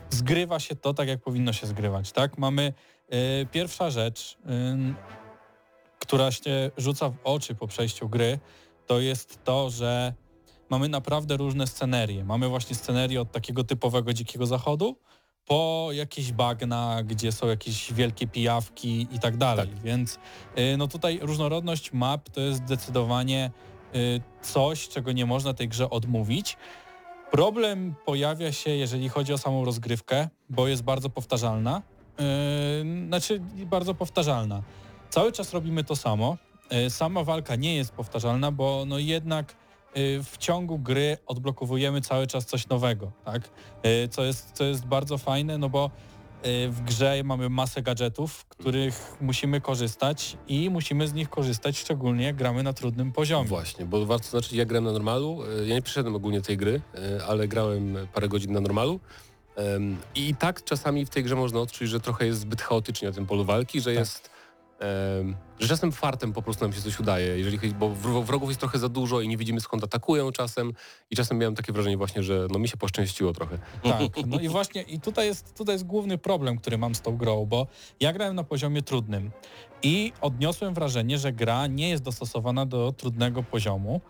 zgrywa się to tak, jak powinno się zgrywać. Tak? Mamy y, pierwsza rzecz, y, która się rzuca w oczy po przejściu gry, to jest to, że mamy naprawdę różne scenerie. Mamy właśnie scenerię od takiego typowego dzikiego zachodu, po jakieś bagna, gdzie są jakieś wielkie pijawki i tak dalej. Więc y, no tutaj różnorodność map to jest zdecydowanie y, coś, czego nie można tej grze odmówić. Problem pojawia się, jeżeli chodzi o samą rozgrywkę, bo jest bardzo powtarzalna. Yy, znaczy bardzo powtarzalna. Cały czas robimy to samo. Sama walka nie jest powtarzalna, bo no jednak w ciągu gry odblokowujemy cały czas coś nowego, tak? Yy, co, jest, co jest bardzo fajne, no bo yy, w grze mamy masę gadżetów, których musimy korzystać i musimy z nich korzystać, szczególnie jak gramy na trudnym poziomie. Właśnie, bo warto zaznaczyć, ja grałem na normalu. Ja nie przeszedłem ogólnie tej gry, ale grałem parę godzin na normalu. I tak czasami w tej grze można odczuć, że trochę jest zbyt chaotycznie na tym polu walki, że Tak. jest. Że czasem fartem po prostu nam się coś udaje, jeżeli bo wro- wrogów jest trochę za dużo i nie widzimy skąd atakują czasem i czasem miałem takie wrażenie właśnie, że no mi się poszczęściło trochę. Tak, no i właśnie i tutaj jest, tutaj jest główny problem, który mam z tą grą, bo ja grałem na poziomie trudnym i odniosłem wrażenie, że gra nie jest dostosowana do trudnego poziomu.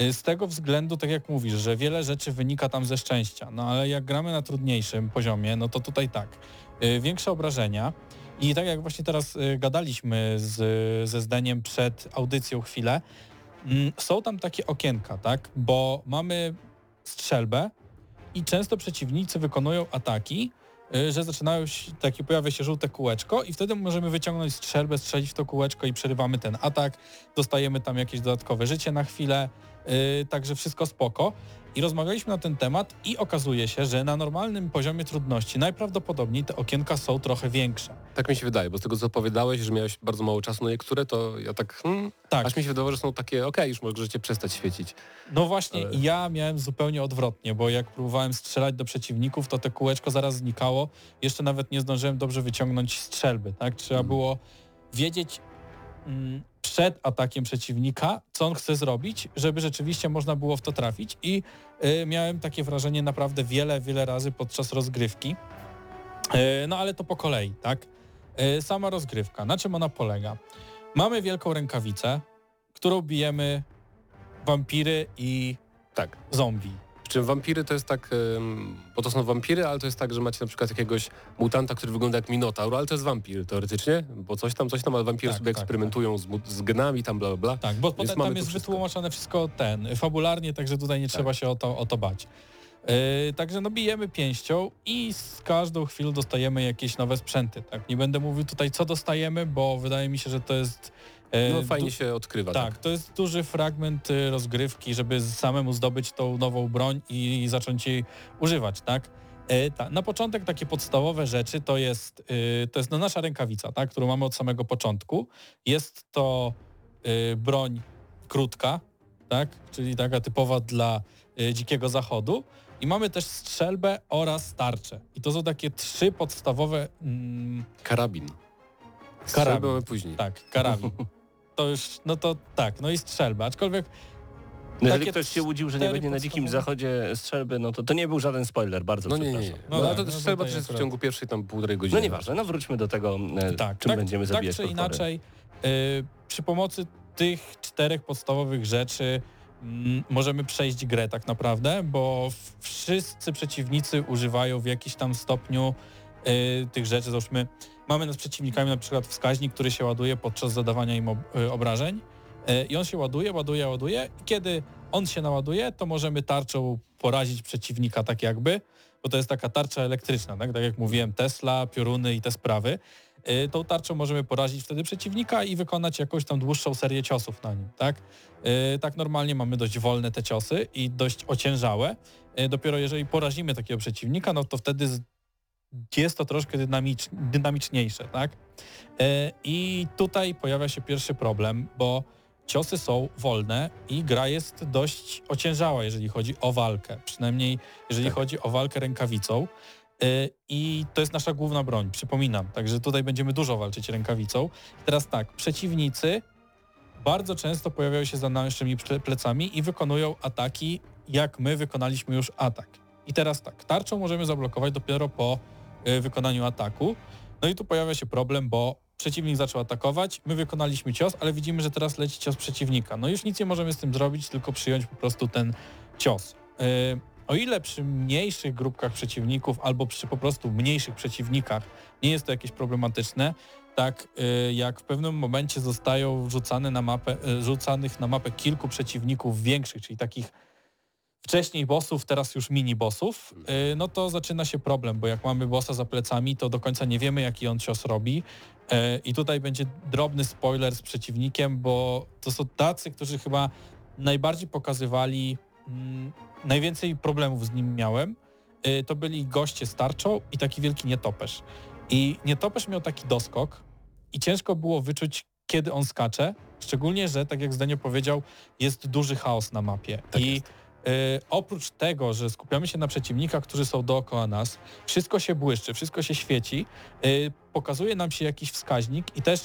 y, Z tego względu, tak jak mówisz, że wiele rzeczy wynika tam ze szczęścia. No ale jak gramy na trudniejszym poziomie, no to tutaj tak. y, Większe obrażenia i tak jak właśnie teraz y, gadaliśmy z, ze Zdeniem przed audycją chwilę, mm, są tam takie okienka, tak? Bo mamy strzelbę, i często przeciwnicy wykonują ataki, y, że zaczynają się, takie pojawia się żółte kółeczko i wtedy możemy wyciągnąć strzelbę, strzelić w to kółeczko i przerywamy ten atak, dostajemy tam jakieś dodatkowe życie na chwilę, y, także wszystko spoko. I rozmawialiśmy na ten temat i okazuje się, że na normalnym poziomie trudności najprawdopodobniej te okienka są trochę większe. Tak mi się wydaje, bo z tego co opowiadałeś, że miałeś bardzo mało czasu na niektóre, to ja tak, hmm, Tak. aż mi się wydawało, że są takie, okej, już możecie przestać świecić. No właśnie, Ale- ja miałem zupełnie odwrotnie, bo jak próbowałem strzelać do przeciwników, to te kółeczko zaraz znikało. Jeszcze nawet nie zdążyłem dobrze wyciągnąć strzelby, tak? Trzeba Mm. było wiedzieć mm, przed atakiem przeciwnika, co on chce zrobić, żeby rzeczywiście można było w to trafić i y, miałem takie wrażenie naprawdę wiele, wiele razy podczas rozgrywki. Y, no ale to po kolei, tak? Y, sama rozgrywka, na czym ona polega? Mamy wielką rękawicę, którą bijemy wampiry i Tak. zombie. Czym wampiry to jest tak, bo to są wampiry, ale to jest tak, że macie na przykład jakiegoś mutanta, który wygląda jak minotaur, ale to jest wampir teoretycznie, bo coś tam, coś tam, ale wampiry Tak, sobie tak, eksperymentują Z, mu- z genami, tam bla bla bla. Tak, bo potem mamy tam jest wszystko. wytłumaczone wszystko ten, fabularnie, także tutaj nie trzeba się o to, o to bać. Yy, także no bijemy pięścią i z każdą chwilą dostajemy jakieś nowe sprzęty. Tak? Nie będę mówił tutaj co dostajemy, bo wydaje mi się, że to jest... No fajnie du- się odkrywa. tak, to jest duży fragment y, rozgrywki, żeby samemu zdobyć tą nową broń i zacząć jej używać, tak? E, na początek takie podstawowe rzeczy to jest, y, to jest no, nasza rękawica, tak, którą mamy od samego początku. Jest to y, broń krótka, tak, czyli taka typowa dla dzikiego zachodu. I mamy też strzelbę oraz tarczę. I to są takie trzy podstawowe mm, Karabin. Karabin. Strzelbę mamy później. tak, karabin. To już, no to tak, no i strzelba. Aczkolwiek No Jeżeli ktoś się łudził, że nie będzie na dzikim zachodzie strzelby, no to to nie był żaden spoiler, bardzo No nie, nie, nie. przepraszam. No, No ale tak, to no strzelba tutaj też jest w ciągu pierwszej tam półtorej godziny. No nieważne, no wróćmy do tego, e, tak, czym tak, będziemy tak zabijać czy potwory. inaczej, y, przy pomocy tych czterech podstawowych rzeczy mm, możemy przejść grę tak naprawdę, bo wszyscy przeciwnicy używają w jakiś tam stopniu y, tych rzeczy. Załóżmy, mamy nad przeciwnikami na przykład wskaźnik, który się ładuje podczas zadawania im y, obrażeń y, i on się ładuje, ładuje, ładuje i kiedy on się naładuje, to możemy tarczą porazić przeciwnika tak jakby, bo to jest taka tarcza elektryczna, tak, tak jak mówiłem, Tesla, pioruny i te sprawy. Y, Tą tarczą możemy porazić wtedy przeciwnika i wykonać jakąś tam dłuższą serię ciosów na nim, tak? Y, Tak normalnie mamy dość wolne te ciosy i dość ociężałe. Dopiero jeżeli porazimy takiego przeciwnika, no to wtedy jest to troszkę dynamicz, dynamiczniejsze, tak? Y, I tutaj pojawia się pierwszy problem, bo ciosy są wolne i gra jest dość ociężała, jeżeli chodzi o walkę. Przynajmniej jeżeli Tak. chodzi o walkę rękawicą. Y, I to jest nasza główna broń, przypominam. Także tutaj będziemy dużo walczyć rękawicą. Teraz tak, przeciwnicy bardzo często pojawiają się za naszymi ple- plecami i wykonują ataki, jak my wykonaliśmy już atak. I teraz tak, tarczą możemy zablokować dopiero po wykonaniu ataku. No i tu pojawia się problem, bo przeciwnik zaczął atakować, my wykonaliśmy cios, ale widzimy, że teraz leci cios przeciwnika. No już nic nie możemy z tym zrobić, tylko przyjąć po prostu ten cios. Y, O ile przy mniejszych grupkach przeciwników albo przy po prostu mniejszych przeciwnikach nie jest to jakieś problematyczne, tak y, jak w pewnym momencie zostają wrzucane na mapę, y, rzucanych na mapę kilku przeciwników większych, czyli takich wcześniej bossów, teraz już mini bossów, y, no to zaczyna się problem, bo jak mamy bossa za plecami, to do końca nie wiemy, jaki on cios robi. Y, I tutaj będzie drobny spoiler z przeciwnikiem, bo to są tacy, którzy chyba najbardziej pokazywali, mm, najwięcej problemów z nim miałem. Y, To byli goście z tarczą i taki wielki nietoperz. I nietoperz miał taki doskok i ciężko było wyczuć, kiedy on skacze, szczególnie, że tak jak Zdenio powiedział, jest duży chaos na mapie. Tak I jest. Y, oprócz tego, że skupiamy się na przeciwnikach, którzy są dookoła nas, wszystko się błyszczy, wszystko się świeci, y, pokazuje nam się jakiś wskaźnik i też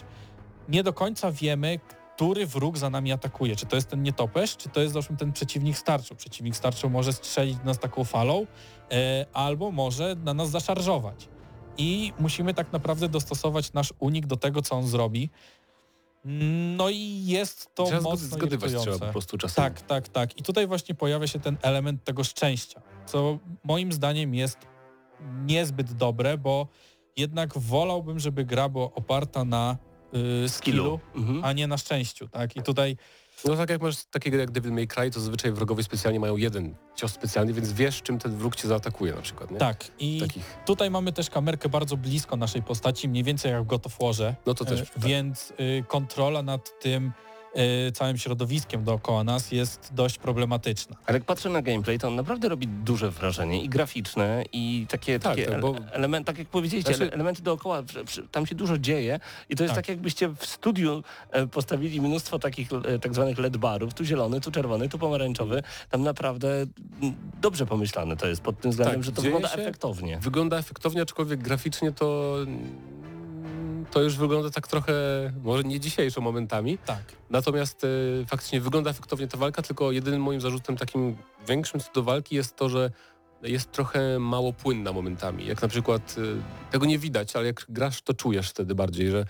nie do końca wiemy, który wróg za nami atakuje. Czy to jest ten nietoperz, czy to jest załóżmy ten przeciwnik starczą. Przeciwnik starczą może strzelić nas taką falą, e, albo może na nas zaszarżować. I musimy tak naprawdę dostosować nasz unik do tego, co on zrobi. No i jest to Trzeba mocno zgadywać trzeba po prostu czasem. Tak, tak, tak. I tutaj właśnie pojawia się ten element tego szczęścia, co moim zdaniem jest niezbyt dobre, bo jednak wolałbym, żeby gra była oparta na y, skillu, Mhm. a nie na szczęściu, tak? I tutaj No tak jak masz takie gry jak Devil May Cry, to zazwyczaj wrogowie specjalnie mają jeden cios specjalny, więc wiesz, czym ten wróg cię zaatakuje na przykład, nie? tak. I Takich. tutaj mamy też kamerkę bardzo blisko naszej postaci, mniej więcej jak w God of Warze, No to też. e, tak. więc y, kontrola nad tym całym środowiskiem dookoła nas jest dość problematyczna. Ale jak patrzę na gameplay, to on naprawdę robi duże wrażenie i graficzne i takie, Tak, takie tak, bo- ele- element, tak jak powiedzieliście, Znaczy- ele- elementy dookoła, tam się dużo dzieje i to jest Tak. tak, jakbyście w studiu e, postawili mnóstwo takich e, tak zwanych LED barów, tu zielony, tu czerwony, tu pomarańczowy, tam naprawdę dobrze pomyślane to jest pod tym względem, Tak, że to wygląda efektownie. Wygląda efektownie, aczkolwiek graficznie to to już wygląda tak trochę, może nie dzisiejszą momentami, Tak. natomiast e, faktycznie wygląda efektownie ta walka, tylko jedynym moim zarzutem takim większym co do walki jest to, że jest trochę mało płynna momentami. Jak na przykład, e, tego nie widać, ale jak grasz, to czujesz wtedy bardziej, że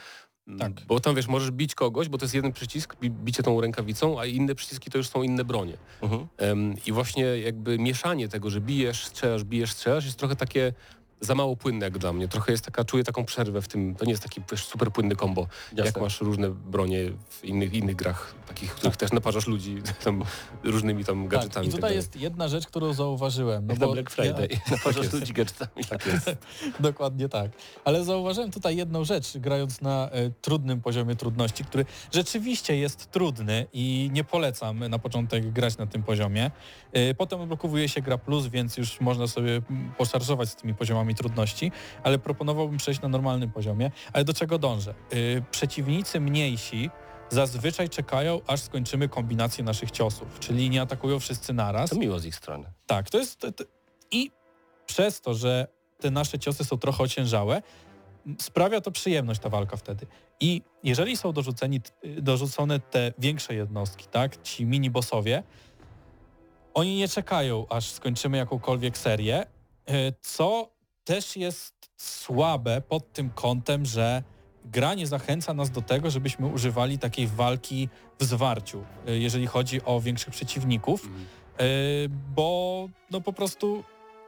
mm, Tak. Bo tam wiesz, możesz bić kogoś, bo to jest jeden przycisk, bi- bicie tą rękawicą, a inne przyciski to już są inne bronie. Mhm. Em, I właśnie jakby mieszanie tego, że bijesz, strzelasz, bijesz, strzelasz jest trochę takie za mało płynne jak dla mnie. Trochę jest taka, czuję taką przerwę w tym, to nie jest taki wiesz, super płynny kombo, jak Jasne. masz różne bronie w innych, innych grach, takich, w których też naparzasz ludzi tam różnymi tam tak. gadżetami. I i tak tutaj dalej. jest jedna rzecz, którą zauważyłem. No Jak na bo Black Friday, na porządku jest. ludzi gadżetami. Tak jest. Dokładnie tak. Ale zauważyłem tutaj jedną rzecz, grając na e, trudnym poziomie trudności, który rzeczywiście jest trudny i nie polecam na początek grać na tym poziomie. E, potem odblokowuje się gra plus, więc już można sobie mm, poszarżować z tymi poziomami trudności, ale proponowałbym przejść na normalnym poziomie. Ale do czego dążę? E, przeciwnicy mniejsi zazwyczaj czekają, aż skończymy kombinację naszych ciosów, czyli nie atakują wszyscy naraz. To miło z ich strony. Tak, to jest... To, to, I przez to, że te nasze ciosy są trochę ociężałe, sprawia to przyjemność ta walka wtedy. I jeżeli są dorzuceni, dorzucone te większe jednostki, tak, ci mini-bossowie, oni nie czekają, aż skończymy jakąkolwiek serię, e, co też jest słabe pod tym kątem, że gra nie zachęca nas do tego, żebyśmy używali takiej walki w zwarciu, e, jeżeli chodzi o większych przeciwników. Mhm. E, bo no po prostu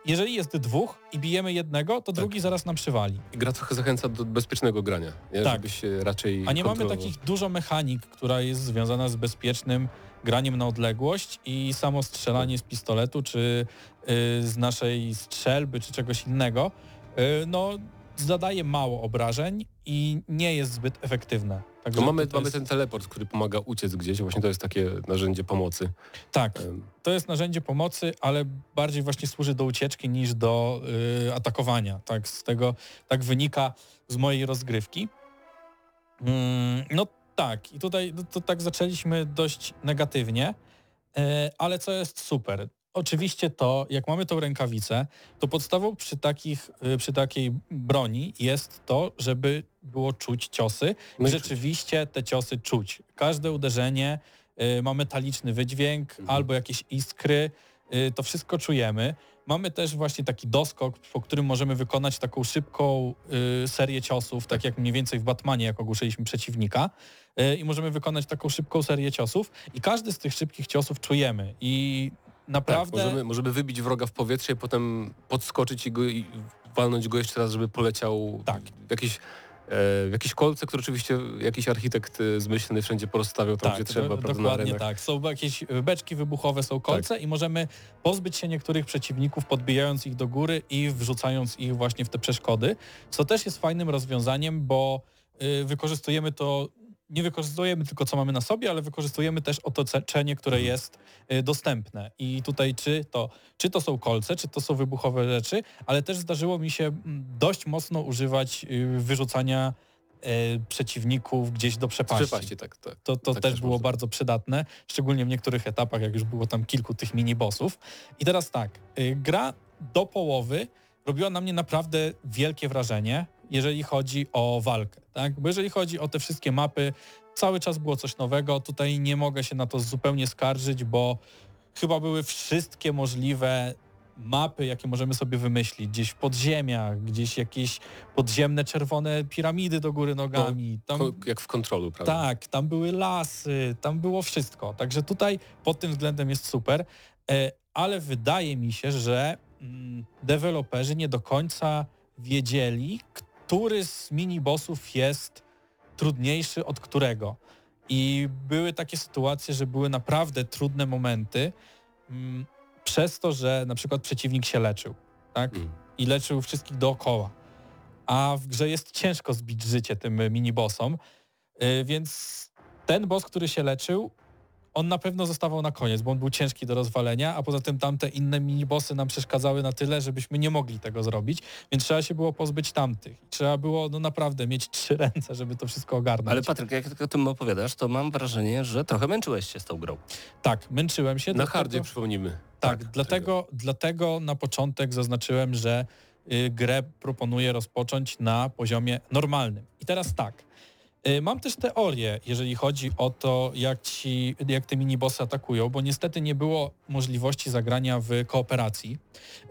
jeżeli jest dwóch i bijemy jednego, to drugi zaraz nam przywali. I gra trochę zachęca do bezpiecznego grania, nie? Tak. żebyś się raczej A nie mamy takich dużo mechanik, która jest związana z bezpiecznym graniem na odległość i samo strzelanie z pistoletu, czy y, z naszej strzelby, czy czegoś innego, y, no zadaje mało obrażeń i nie jest zbyt efektywne. Także No mamy, mamy jest, ten teleport, który pomaga uciec gdzieś, właśnie to jest takie narzędzie pomocy. Tak, to jest narzędzie pomocy, ale bardziej właśnie służy do ucieczki niż do y, atakowania. Tak, z tego tak wynika z mojej rozgrywki. Mm, no Tak, i tutaj no, to tak zaczęliśmy dość negatywnie, e, ale co jest super. Oczywiście to, jak mamy tą rękawicę, to podstawą przy, takich, e, przy takiej broni jest to, żeby było czuć ciosy No rzeczywiście te ciosy czuć. Każde uderzenie e, ma metaliczny wydźwięk Mhm. albo jakieś iskry, e, to wszystko czujemy. Mamy też właśnie taki doskok, po którym możemy wykonać taką szybką y, serię ciosów, tak jak mniej więcej w Batmanie, jak ogłuszyliśmy przeciwnika. Y, I możemy wykonać taką szybką serię ciosów i każdy z tych szybkich ciosów czujemy. I naprawdę... Tak, możemy, możemy wybić wroga w powietrze i potem podskoczyć i, go, i walnąć go jeszcze raz, żeby poleciał Tak. w jakieś, e, w jakieś kolce, które oczywiście jakiś architekt e, zmyślny wszędzie porozstawiał tam, gdzie trzeba, do- prawda, dokładnie tak. Są jakieś y, beczki wybuchowe, są kolce i możemy pozbyć się niektórych przeciwników, podbijając ich do góry i wrzucając ich właśnie w te przeszkody, co też jest fajnym rozwiązaniem, bo y, wykorzystujemy to, nie wykorzystujemy tylko co mamy na sobie, ale wykorzystujemy też otoczenie, które Mhm. jest y, dostępne. I tutaj czy to, czy to są kolce, czy to są wybuchowe rzeczy, ale też zdarzyło mi się mm, dość mocno używać y, wyrzucania y, przeciwników gdzieś do przepaści. Przepaści, tak, tak. To, to Tak też też było bardzo przydatne, szczególnie w niektórych etapach, jak już było tam kilku tych mini-bossów. I teraz tak, y, gra do połowy robiła na mnie naprawdę wielkie wrażenie, jeżeli chodzi o walkę. Tak? Bo jeżeli chodzi o te wszystkie mapy, cały czas było coś nowego. Tutaj nie mogę się na to zupełnie skarżyć, bo chyba były wszystkie możliwe mapy, jakie możemy sobie wymyślić. Gdzieś w podziemiach, gdzieś jakieś podziemne czerwone piramidy do góry nogami. Tam... Ko- Jak w kontrolu, prawda? Tak, tam były lasy, tam było wszystko. Także tutaj pod tym względem jest super, e, ale wydaje mi się, że mm, deweloperzy nie do końca wiedzieli, który z minibossów jest trudniejszy od którego. I były takie sytuacje, że były naprawdę trudne momenty mm, przez to, że na przykład przeciwnik się leczył, tak? Mm. I leczył wszystkich dookoła. A w grze jest ciężko zbić życie tym minibossom, y, więc ten boss, który się leczył, on na pewno zostawał na koniec, bo on był ciężki do rozwalenia, a poza tym tamte inne minibossy nam przeszkadzały na tyle, żebyśmy nie mogli tego zrobić, więc trzeba się było pozbyć tamtych. Trzeba było no naprawdę mieć trzy ręce, żeby to wszystko ogarnąć. Ale Patryk, jak tak o tym opowiadasz, to mam wrażenie, że trochę męczyłeś się z tą grą. Tak, męczyłem się. Na dlatego- hardzie, przypomnijmy. Tak, dlatego, dlatego na początek zaznaczyłem, że y, grę proponuję rozpocząć na poziomie normalnym. I teraz tak. Y, Mam też teorię, jeżeli chodzi o to, jak, ci, jak te minibossy atakują, bo niestety nie było możliwości zagrania w kooperacji,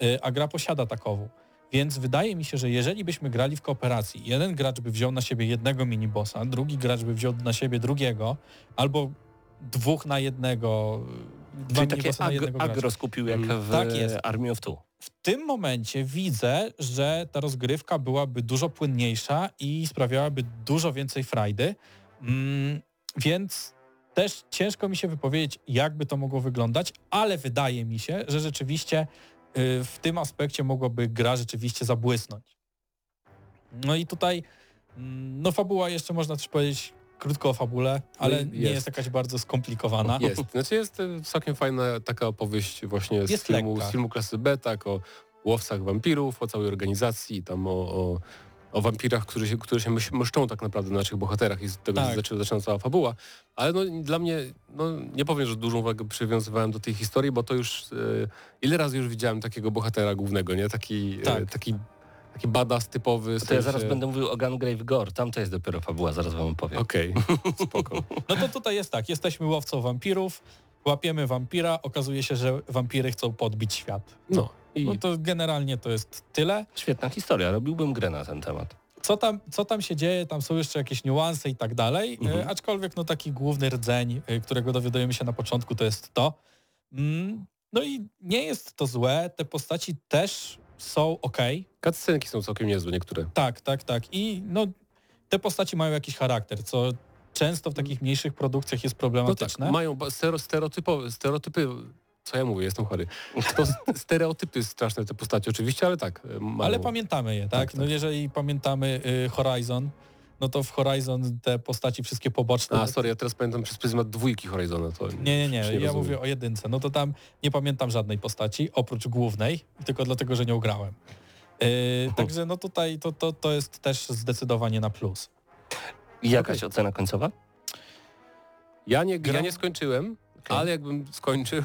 y, a gra posiada takową. Więc wydaje mi się, że jeżeli byśmy grali w kooperacji, jeden gracz by wziął na siebie jednego minibossa, drugi gracz by wziął na siebie drugiego, albo dwóch na jednego, dwa Czyli takie minibossy na ag jednego gracza. agro skupił jak Mm, w tak jest. Army of Two. W tym momencie widzę, że ta rozgrywka byłaby dużo płynniejsza i sprawiałaby dużo więcej frajdy, mm, więc też ciężko mi się wypowiedzieć, jakby to mogło wyglądać, ale wydaje mi się, że rzeczywiście y, w tym aspekcie mogłaby gra rzeczywiście zabłysnąć. No i tutaj, mm, no fabuła jeszcze można też powiedzieć krótko o fabule, ale No i nie jest. jest jakaś bardzo skomplikowana. Jest. Znaczy jest e, całkiem fajna taka opowieść właśnie z Jest filmu, z filmu klasy B, tak, o łowcach wampirów, o całej organizacji, tam o, o, o wampirach, którzy się, które się mszczą tak naprawdę na naszych bohaterach i z tego Tak. zaczyna, zaczyna cała fabuła. Ale no, dla mnie, no, nie powiem, że dużą uwagę przywiązywałem do tej historii, bo to już e, ile razy już widziałem takiego bohatera głównego, nie? Taki, Tak. e, taki, taki badass typowy. To ja sensie- zaraz będę mówił o Gungrave Gore. Tam to jest dopiero fabuła, zaraz wam opowiem. Okej, spoko. No to tutaj jest tak, jesteśmy łowcą wampirów, łapiemy wampira, okazuje się, że wampiry chcą podbić świat. No. I No to generalnie to jest tyle. Świetna historia, robiłbym grę na ten temat. Co tam, co tam się dzieje, tam są jeszcze jakieś niuanse i tak dalej, Mhm. e, aczkolwiek no taki główny rdzeń, e, którego dowiadujemy się na początku, to jest to. Mm, no i nie jest to złe, te postaci też są ok. cutscenki są całkiem niezłe niektóre. Tak, tak, tak. I no te postaci mają jakiś charakter, co często w takich mniejszych produkcjach jest No tak, problematyczne. mają stereotypowe, stereotypy, co ja mówię, jestem chory. To stereotypy straszne te postacie oczywiście, ale tak. e, Mają. Ale pamiętamy je, tak? Tak, No tak. jeżeli pamiętamy y, Horizon, no to w Horizon te postaci wszystkie poboczne. A, sorry, ja teraz pamiętam przez pryzmat dwójki Horizona. To Nie, nie, nie, już ja mówię o jedynce. No to tam nie pamiętam żadnej postaci, oprócz głównej, tylko dlatego, że nie ugrałem. Yy, także no tutaj to, to, to jest też zdecydowanie na plus. I jakaś ocena końcowa? Ja nie, Gra- ja nie skończyłem, Okej. ale jakbym skończył,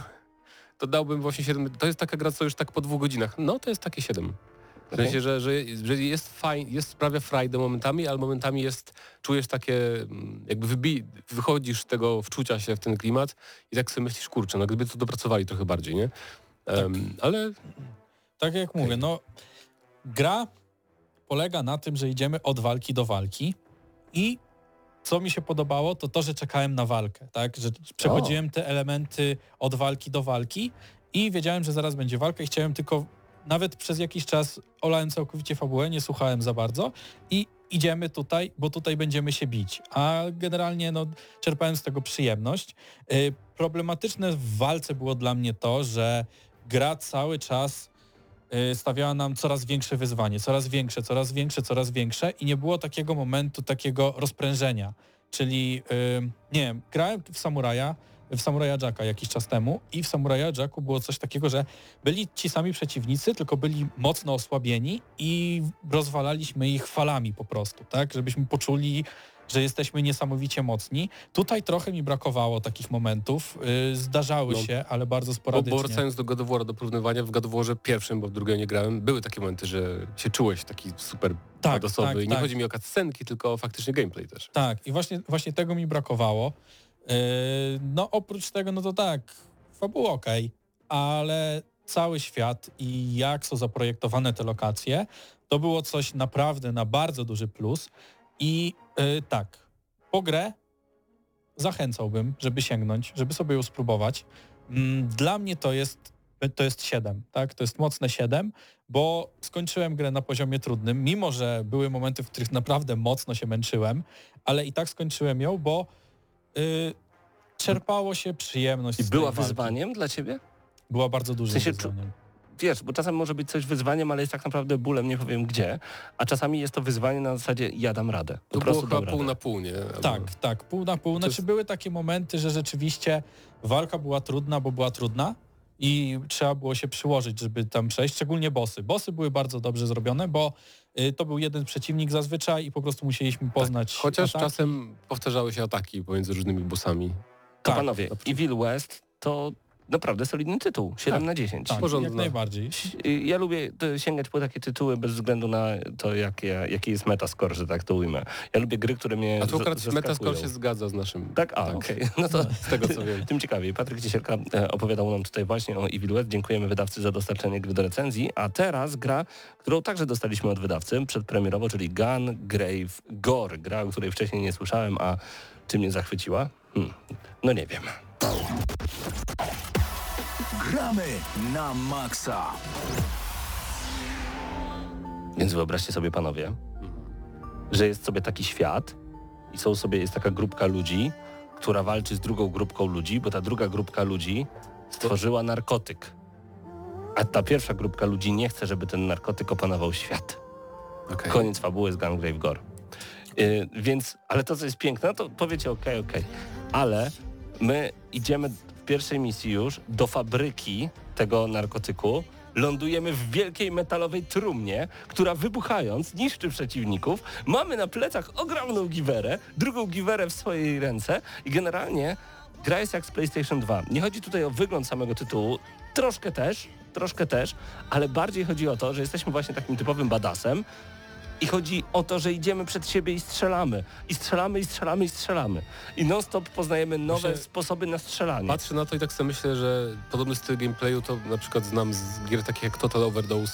to dałbym właśnie 7. To jest taka gra, co już tak po dwóch godzinach. No to jest takie 7. W sensie, że, że, że jest fajnie, jest sprawia frajdę momentami, ale momentami jest, czujesz takie, mm, jakby wybi, wychodzisz z tego wczucia się w ten klimat i tak sobie myślisz, kurczę, no gdyby to dopracowali trochę bardziej, nie? Em, ale Tak jak mówię, no gra polega na tym, że idziemy od walki do walki i co mi się podobało, to to, że czekałem na walkę, tak? Że przechodziłem te elementy od walki do walki i wiedziałem, że zaraz będzie walka i chciałem tylko nawet przez jakiś czas olałem całkowicie fabułę, nie słuchałem za bardzo i idziemy tutaj, bo tutaj będziemy się bić. A generalnie no, czerpałem z tego przyjemność. Y, Problematyczne w walce było dla mnie to, że gra cały czas y, stawiała nam coraz większe wyzwanie, coraz większe, coraz większe, coraz większe i nie było takiego momentu, takiego rozprężenia. Czyli, y, nie wiem, grałem w Samuraja, w Samuraja Jacka jakiś czas temu i w Samuraja Jacku było coś takiego, że byli ci sami przeciwnicy, tylko byli mocno osłabieni i rozwalaliśmy ich falami po prostu, tak? Żebyśmy poczuli, że jesteśmy niesamowicie mocni. Tutaj trochę mi brakowało takich momentów. Y, zdarzały No. się, ale bardzo sporadycznie. bo wracając do God of War'a, do porównywania, w God of Warze pierwszym, bo w drugiego nie grałem, były takie momenty, że się czułeś taki super Tak, tak, I nie tak. chodzi mi o cutscenki, tylko o faktycznie gameplay też. Tak, i właśnie, właśnie tego mi brakowało. Yy, no oprócz tego, no to tak, fabuła okej, ale cały świat i jak są zaprojektowane te lokacje, to było coś naprawdę na bardzo duży plus. I yy, tak, po grę zachęcałbym, żeby sięgnąć, żeby sobie ją spróbować. Mm, Dla mnie to jest to jest 7, tak? To jest mocne 7, bo skończyłem grę na poziomie trudnym, mimo że były momenty, w których naprawdę mocno się męczyłem, ale i tak skończyłem ją, bo y, czerpało się przyjemność I była walki. wyzwaniem dla ciebie? Była bardzo dużym W sensie, wyzwaniem. Wiesz, bo czasem może być coś wyzwaniem, ale jest tak naprawdę bólem, nie powiem gdzie, a czasami jest to wyzwanie na zasadzie ja dam radę. Po To było prostu chyba pół radę. na pół, nie? Albo- Tak, tak, pół na pół. Znaczy jest- były takie momenty, że rzeczywiście walka była trudna, bo była trudna i trzeba było się przyłożyć, żeby tam przejść, szczególnie bossy. Bossy były bardzo dobrze zrobione, bo y, to był jeden przeciwnik zazwyczaj i po prostu musieliśmy poznać Chociaż ataki. czasem powtarzały się ataki pomiędzy różnymi bossami. To Tak, panowie, Evil West to naprawdę solidny tytuł, 7 Tak, na 10. Tak, porządna. jak najbardziej. Ja lubię sięgać po takie tytuły bez względu na to, jakie, jaki jest metascore, że tak to ujmę. Ja lubię gry, które mnie A tu akurat Metascore się zgadza z naszym. Tak? A, Tak. okej. No to Z tego co wiem. tym ciekawiej. Patryk Ciesielka e, opowiadał nam tutaj właśnie o Evil West. Dziękujemy wydawcy za dostarczenie gry do recenzji. A teraz gra, którą także dostaliśmy od wydawcy przedpremierowo, czyli Gun Grave Gore. Gra, o której wcześniej nie słyszałem, a czy mnie zachwyciła? Hmm. No nie wiem. Gramy na maksa. Więc wyobraźcie sobie panowie, że jest sobie taki świat i są sobie, jest taka grupka ludzi, która walczy z drugą grupką ludzi, bo ta druga grupka ludzi stworzyła narkotyk. A ta pierwsza grupka ludzi nie chce, żeby ten narkotyk opanował świat. Okej. Koniec fabuły z Gungrave Gore. Yy, więc, ale to co jest piękne, no to powiecie okej, okej. Ale my idziemy pierwszej misji już do fabryki tego narkotyku, lądujemy w wielkiej metalowej trumnie, która wybuchając niszczy przeciwników. Mamy na plecach ogromną giwerę, drugą giwerę w swojej ręce i generalnie gra jest jak z PlayStation 2. Nie chodzi tutaj o wygląd samego tytułu, troszkę też, troszkę też, ale bardziej chodzi o to, że jesteśmy właśnie takim typowym badasem, i chodzi o to, że idziemy przed siebie i strzelamy. I strzelamy, i strzelamy, i strzelamy. I non-stop poznajemy nowe Myślę- sposoby na strzelanie. Patrzę na to i tak sobie myślę, że podobny styl gameplayu to na przykład znam z gier takich jak Total Overdose,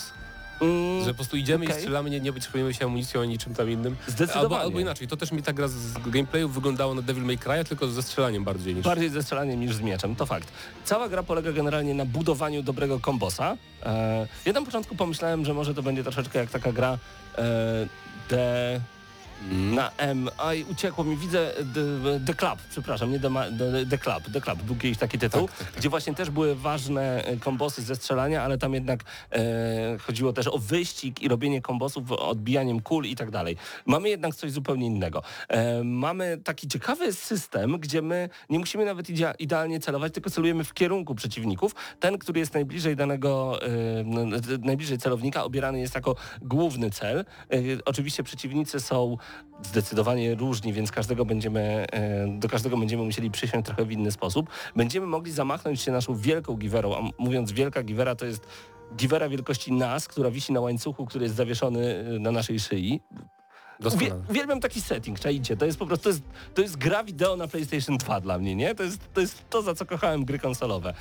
Mm, że po prostu idziemy okej. i strzelamy, nie, nie potrzebujemy się amunicją ani niczym tam innym. Zdecydowanie. Albo, albo inaczej, to też mi ta gra z gameplayu wyglądała na Devil May Cry, tylko ze strzelaniem bardziej niż... Bardziej ze strzelaniem niż z mieczem, to fakt. Cała gra polega generalnie na budowaniu dobrego kombosa. E, ja na początku pomyślałem, że może to będzie troszeczkę jak taka gra e, The... Na M. Aj, uciekło mi, widzę The, the Club, przepraszam, nie The, the, the Club, The Club, był kiedyś taki tytuł, gdzie właśnie też były ważne e, kombosy ze strzelania, ale tam jednak e, chodziło też o wyścig i robienie kombosów, odbijaniem kul i tak dalej. Mamy jednak coś zupełnie innego. E, mamy taki ciekawy system, gdzie my nie musimy nawet idea- idealnie celować, tylko celujemy w kierunku przeciwników. Ten, który jest najbliżej danego, e, najbliżej celownika, obierany jest jako główny cel. E, oczywiście przeciwnicy są zdecydowanie różni, więc każdego będziemy, e, do każdego będziemy musieli przysiąść trochę w inny sposób. Będziemy mogli zamachnąć się naszą wielką giwerą, a mówiąc wielka giwera to jest giwera wielkości nas, która wisi na łańcuchu, który jest zawieszony e, na naszej szyi. Uwie, Doskonale. uwielbiam taki setting, czajcie, to jest po prostu, to jest, to jest gra wideo na PlayStation 2 dla mnie, nie? To jest to, jest to za co kochałem gry konsolowe.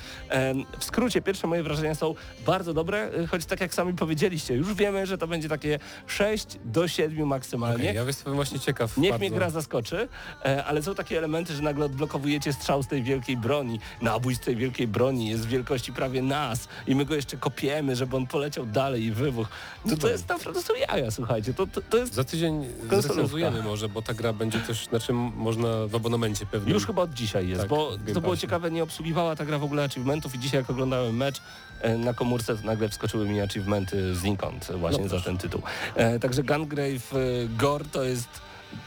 W skrócie, pierwsze moje wrażenia są bardzo dobre, y, choć tak jak sami powiedzieliście, już wiemy, że to będzie takie 6 do 7 maksymalnie. Okej, ja jestem właśnie ciekaw. Niech bardzo. mnie gra zaskoczy, e, ale są takie elementy, że nagle odblokowujecie strzał z tej wielkiej broni, nabój z tej wielkiej broni jest wielkości prawie nas i my go jeszcze kopiemy, żeby on poleciał dalej i wybuch. No to jest naprawdę są jaja, słuchajcie, to, to, to jest Za tydzień. Zrecenzujemy może, bo ta gra będzie też, znaczy można w abonamencie pewnie. Już chyba od dzisiaj jest, Tak, bo to było ciekawe, nie obsługiwała ta gra w ogóle achievementów i dzisiaj jak oglądałem mecz e, na komórce, to nagle wskoczyły mi achievementy znikąd właśnie No za ten tytuł. E, także Gungrave e, Gore to jest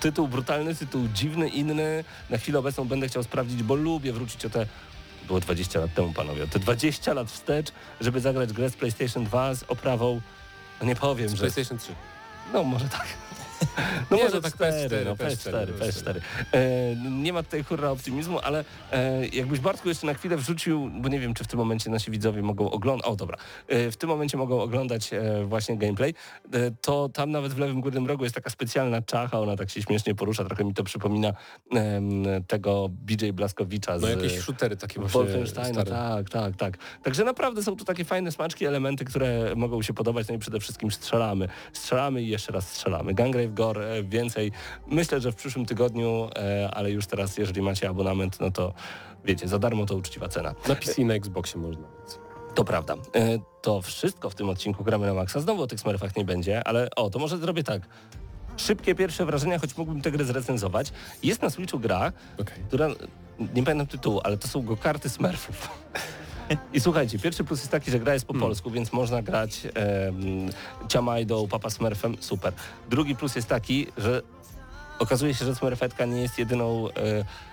tytuł brutalny, tytuł dziwny, inny. Na chwilę obecną będę chciał sprawdzić, bo lubię wrócić o te było 20 lat temu, panowie, o te 20 lat wstecz, żeby zagrać grę z PlayStation 2 z oprawą, no nie powiem, z że... PlayStation 3. No może tak. No Nie, może no tak PS4, PS4, no, PS4, PS4, PS4. E, nie ma tutaj hurra optymizmu, ale e, jakbyś Bartku jeszcze na chwilę wrzucił, bo nie wiem, czy w tym momencie nasi widzowie mogą oglądać, o dobra, e, w tym momencie mogą oglądać e, właśnie gameplay, e, to tam nawet w lewym górnym rogu jest taka specjalna czacha, ona tak się śmiesznie porusza, trochę mi to przypomina tego BJ Blaskowicza z... No jakieś shootery takie właśnie Wolfensteina, tak, tak, tak. Także naprawdę są tu takie fajne smaczki, elementy, które mogą się podobać, no i przede wszystkim strzelamy. Strzelamy i jeszcze raz strzelamy. Gangrave Gore e, więcej. Myślę, że w przyszłym tygodniu, e, ale już teraz, jeżeli macie abonament, no to wiecie, za darmo to uczciwa cena. Na PC i na Xboxie można. To prawda. E, To wszystko w tym odcinku gramy na maksa. Znowu o tych smurfach nie będzie, ale o, to może zrobię tak. Szybkie pierwsze wrażenia, choć mógłbym tę grę zrecenzować. Jest na Switchu gra, Okej. która, nie pamiętam tytułu, ale to są go karty smurfów. I słuchajcie, pierwszy plus jest taki, że gra jest po polsku, więc można grać um, Ciamajdą, Papa Smurfem, super. Drugi plus jest taki, że okazuje się, że smurfetka nie jest jedyną e,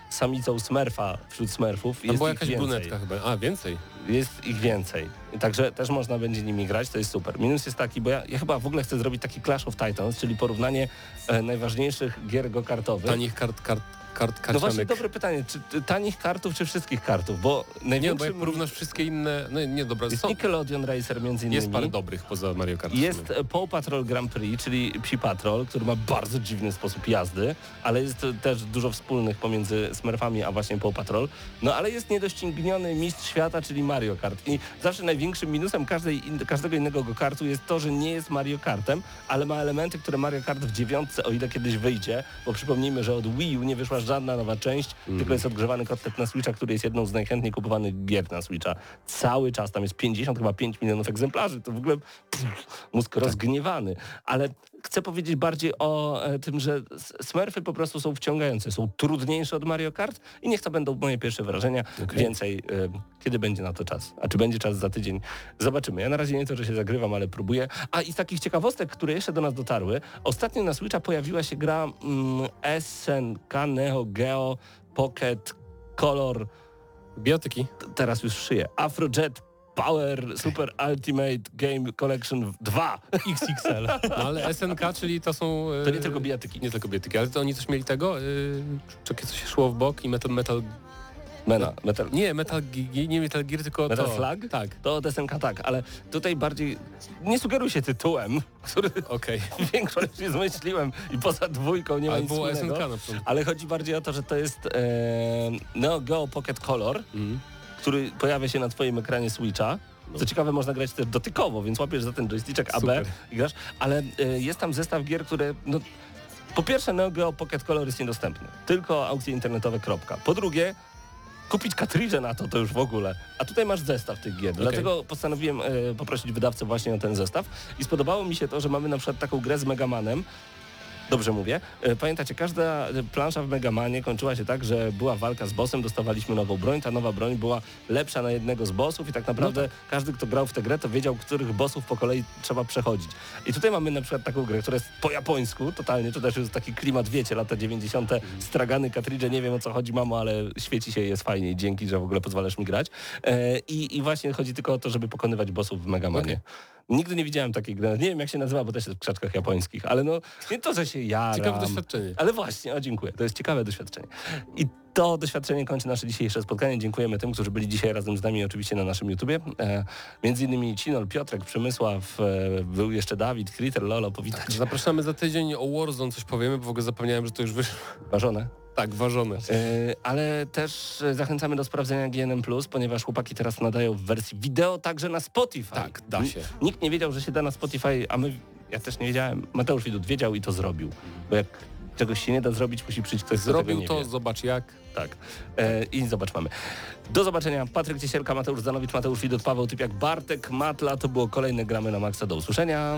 samicą smurfa wśród smurfów. Tam Jest była jakaś więcej. brunetka chyba. A, więcej? Jest ich więcej. Także też można będzie nimi grać, to jest super. Minus jest taki, bo ja, ja chyba w ogóle chcę zrobić taki Clash of Titans, czyli porównanie e, najważniejszych gier go-kartowych. Tanich kart, kart, kart No właśnie karcianek. dobre pytanie, czy tanich kartów, czy wszystkich kartów? Bo Nie, bo największym jak porównasz wszystkie inne... No nie, dobra, jest są, Nickelodeon Racer między innymi. jest parę dobrych poza Mario Kart. Jest e, Paw Patrol Grand Prix, czyli Psi Patrol, który ma bardzo dziwny sposób jazdy, ale jest też dużo wspólnych pomiędzy Smurfami a właśnie Paw Patrol. No ale jest niedościgniony mistrz świata, czyli Mario Kart. I zawsze największym minusem każdej, każdego innego go-kartu jest to, że nie jest Mario Kartem, ale ma elementy, które Mario Kart w dziewiątce, o ile kiedyś wyjdzie, bo przypomnijmy, że od Wii U nie wyszła żadna nowa część, tylko jest odgrzewany kotlet na Switcha, który jest jedną z najchętniej kupowanych gier na Switcha. Cały czas, tam jest 50, chyba 5 milionów egzemplarzy, to w ogóle pff, mózg rozgniewany. Ale chcę powiedzieć bardziej o e, tym, że Smurfy po prostu są wciągające, są trudniejsze od Mario Kart i niech to będą moje pierwsze wrażenia. Więcej, e, kiedy będzie na to czas. A czy będzie czas za tydzień? Zobaczymy. Ja na razie nie to, że się zagrywam, ale próbuję. A i z takich ciekawostek, które jeszcze do nas dotarły, ostatnio na Switcha pojawiła się gra mm, SNK Neo Geo Pocket Color Biotyki. teraz już szyję. Afrojet Power Super Ultimate Game Collection 2. XXL. No ale SNK, czyli to są... e, To nie tylko bijatyki. Nie tylko bijatyki, ale to oni coś mieli tego? Yy, takie co się szło w bok i Metal... metal Mena, Metal, nie, Metal, Gi- nie Metal Gear, tylko Metal to. Flag? Tak. To od SNK tak, ale tutaj bardziej nie sugeruj się tytułem, który Okej. większość się zmyśliłem i poza dwójką nie ma Ale nic było. SNK na. Ale chodzi bardziej o to, że to jest e, Neo Geo Pocket Color, Mhm. Który pojawia się na twoim ekranie Switcha. Co ciekawe, można grać też dotykowo, więc łapiesz za ten joysticzek AB Super. i grasz, ale e, jest tam zestaw gier, które... No, po pierwsze, Neo Geo Pocket Color jest niedostępny. Tylko aukcje internetowe, kropka. Po drugie, kupić katridże na to, to już w ogóle. A tutaj masz zestaw tych gier. Dlatego postanowiłem e, poprosić wydawcę właśnie o ten zestaw. I spodobało mi się to, że mamy na przykład taką grę z Megamanem. Dobrze mówię. E, Pamiętacie, każda plansza w Megamanie kończyła się tak, że była walka z bossem, dostawaliśmy nową broń, ta nowa broń była lepsza na jednego z bossów i tak naprawdę każdy, kto grał w tę grę, to wiedział, których bossów po kolei trzeba przechodzić. I tutaj mamy na przykład taką grę, która jest po japońsku, totalnie, to też jest taki klimat, wiecie, lata 90. stragany, katridże, nie wiem o co chodzi, mamo, ale świeci się i jest fajnie dzięki, że w ogóle pozwalasz mi grać. E, i, I właśnie chodzi tylko o to, żeby pokonywać bossów w Megamanie. Nigdy nie widziałem takiej gry. Nie wiem jak się nazywa, bo też jest w krzaczkach japońskich, ale no nie to, że się jaram. Ciekawe doświadczenie. Ale właśnie, o dziękuję, to jest ciekawe doświadczenie. I to doświadczenie kończy nasze dzisiejsze spotkanie. Dziękujemy tym, którzy byli dzisiaj razem z nami oczywiście na naszym YouTubie. E, między innymi Cinol, Piotrek, Przemysław, e, był jeszcze Dawid, Kriter, Lolo, powitać. Zapraszamy za tydzień o Warzone coś powiemy, bo w ogóle zapomniałem, że to już wyszło. Ważone. Tak, ważone. E, ale też e, zachęcamy do sprawdzenia GNM+, ponieważ chłopaki teraz nadają w wersji wideo także na Spotify. Tak, da się. N- Nikt nie wiedział, że się da na Spotify, a my, ja też nie wiedziałem. Mateusz Widut wiedział i to zrobił. Bo jak czegoś się nie da zrobić, musi przyjść ktoś, kto tego Zrobił nie to, wie. zobacz jak. Tak. E, I zobacz, mamy. Do zobaczenia. Patryk Ciesielka, Mateusz Zanowicz, Mateusz Widut, Paweł Typiak, Bartek Matla. To było kolejne Gramy na Maxa. Do usłyszenia.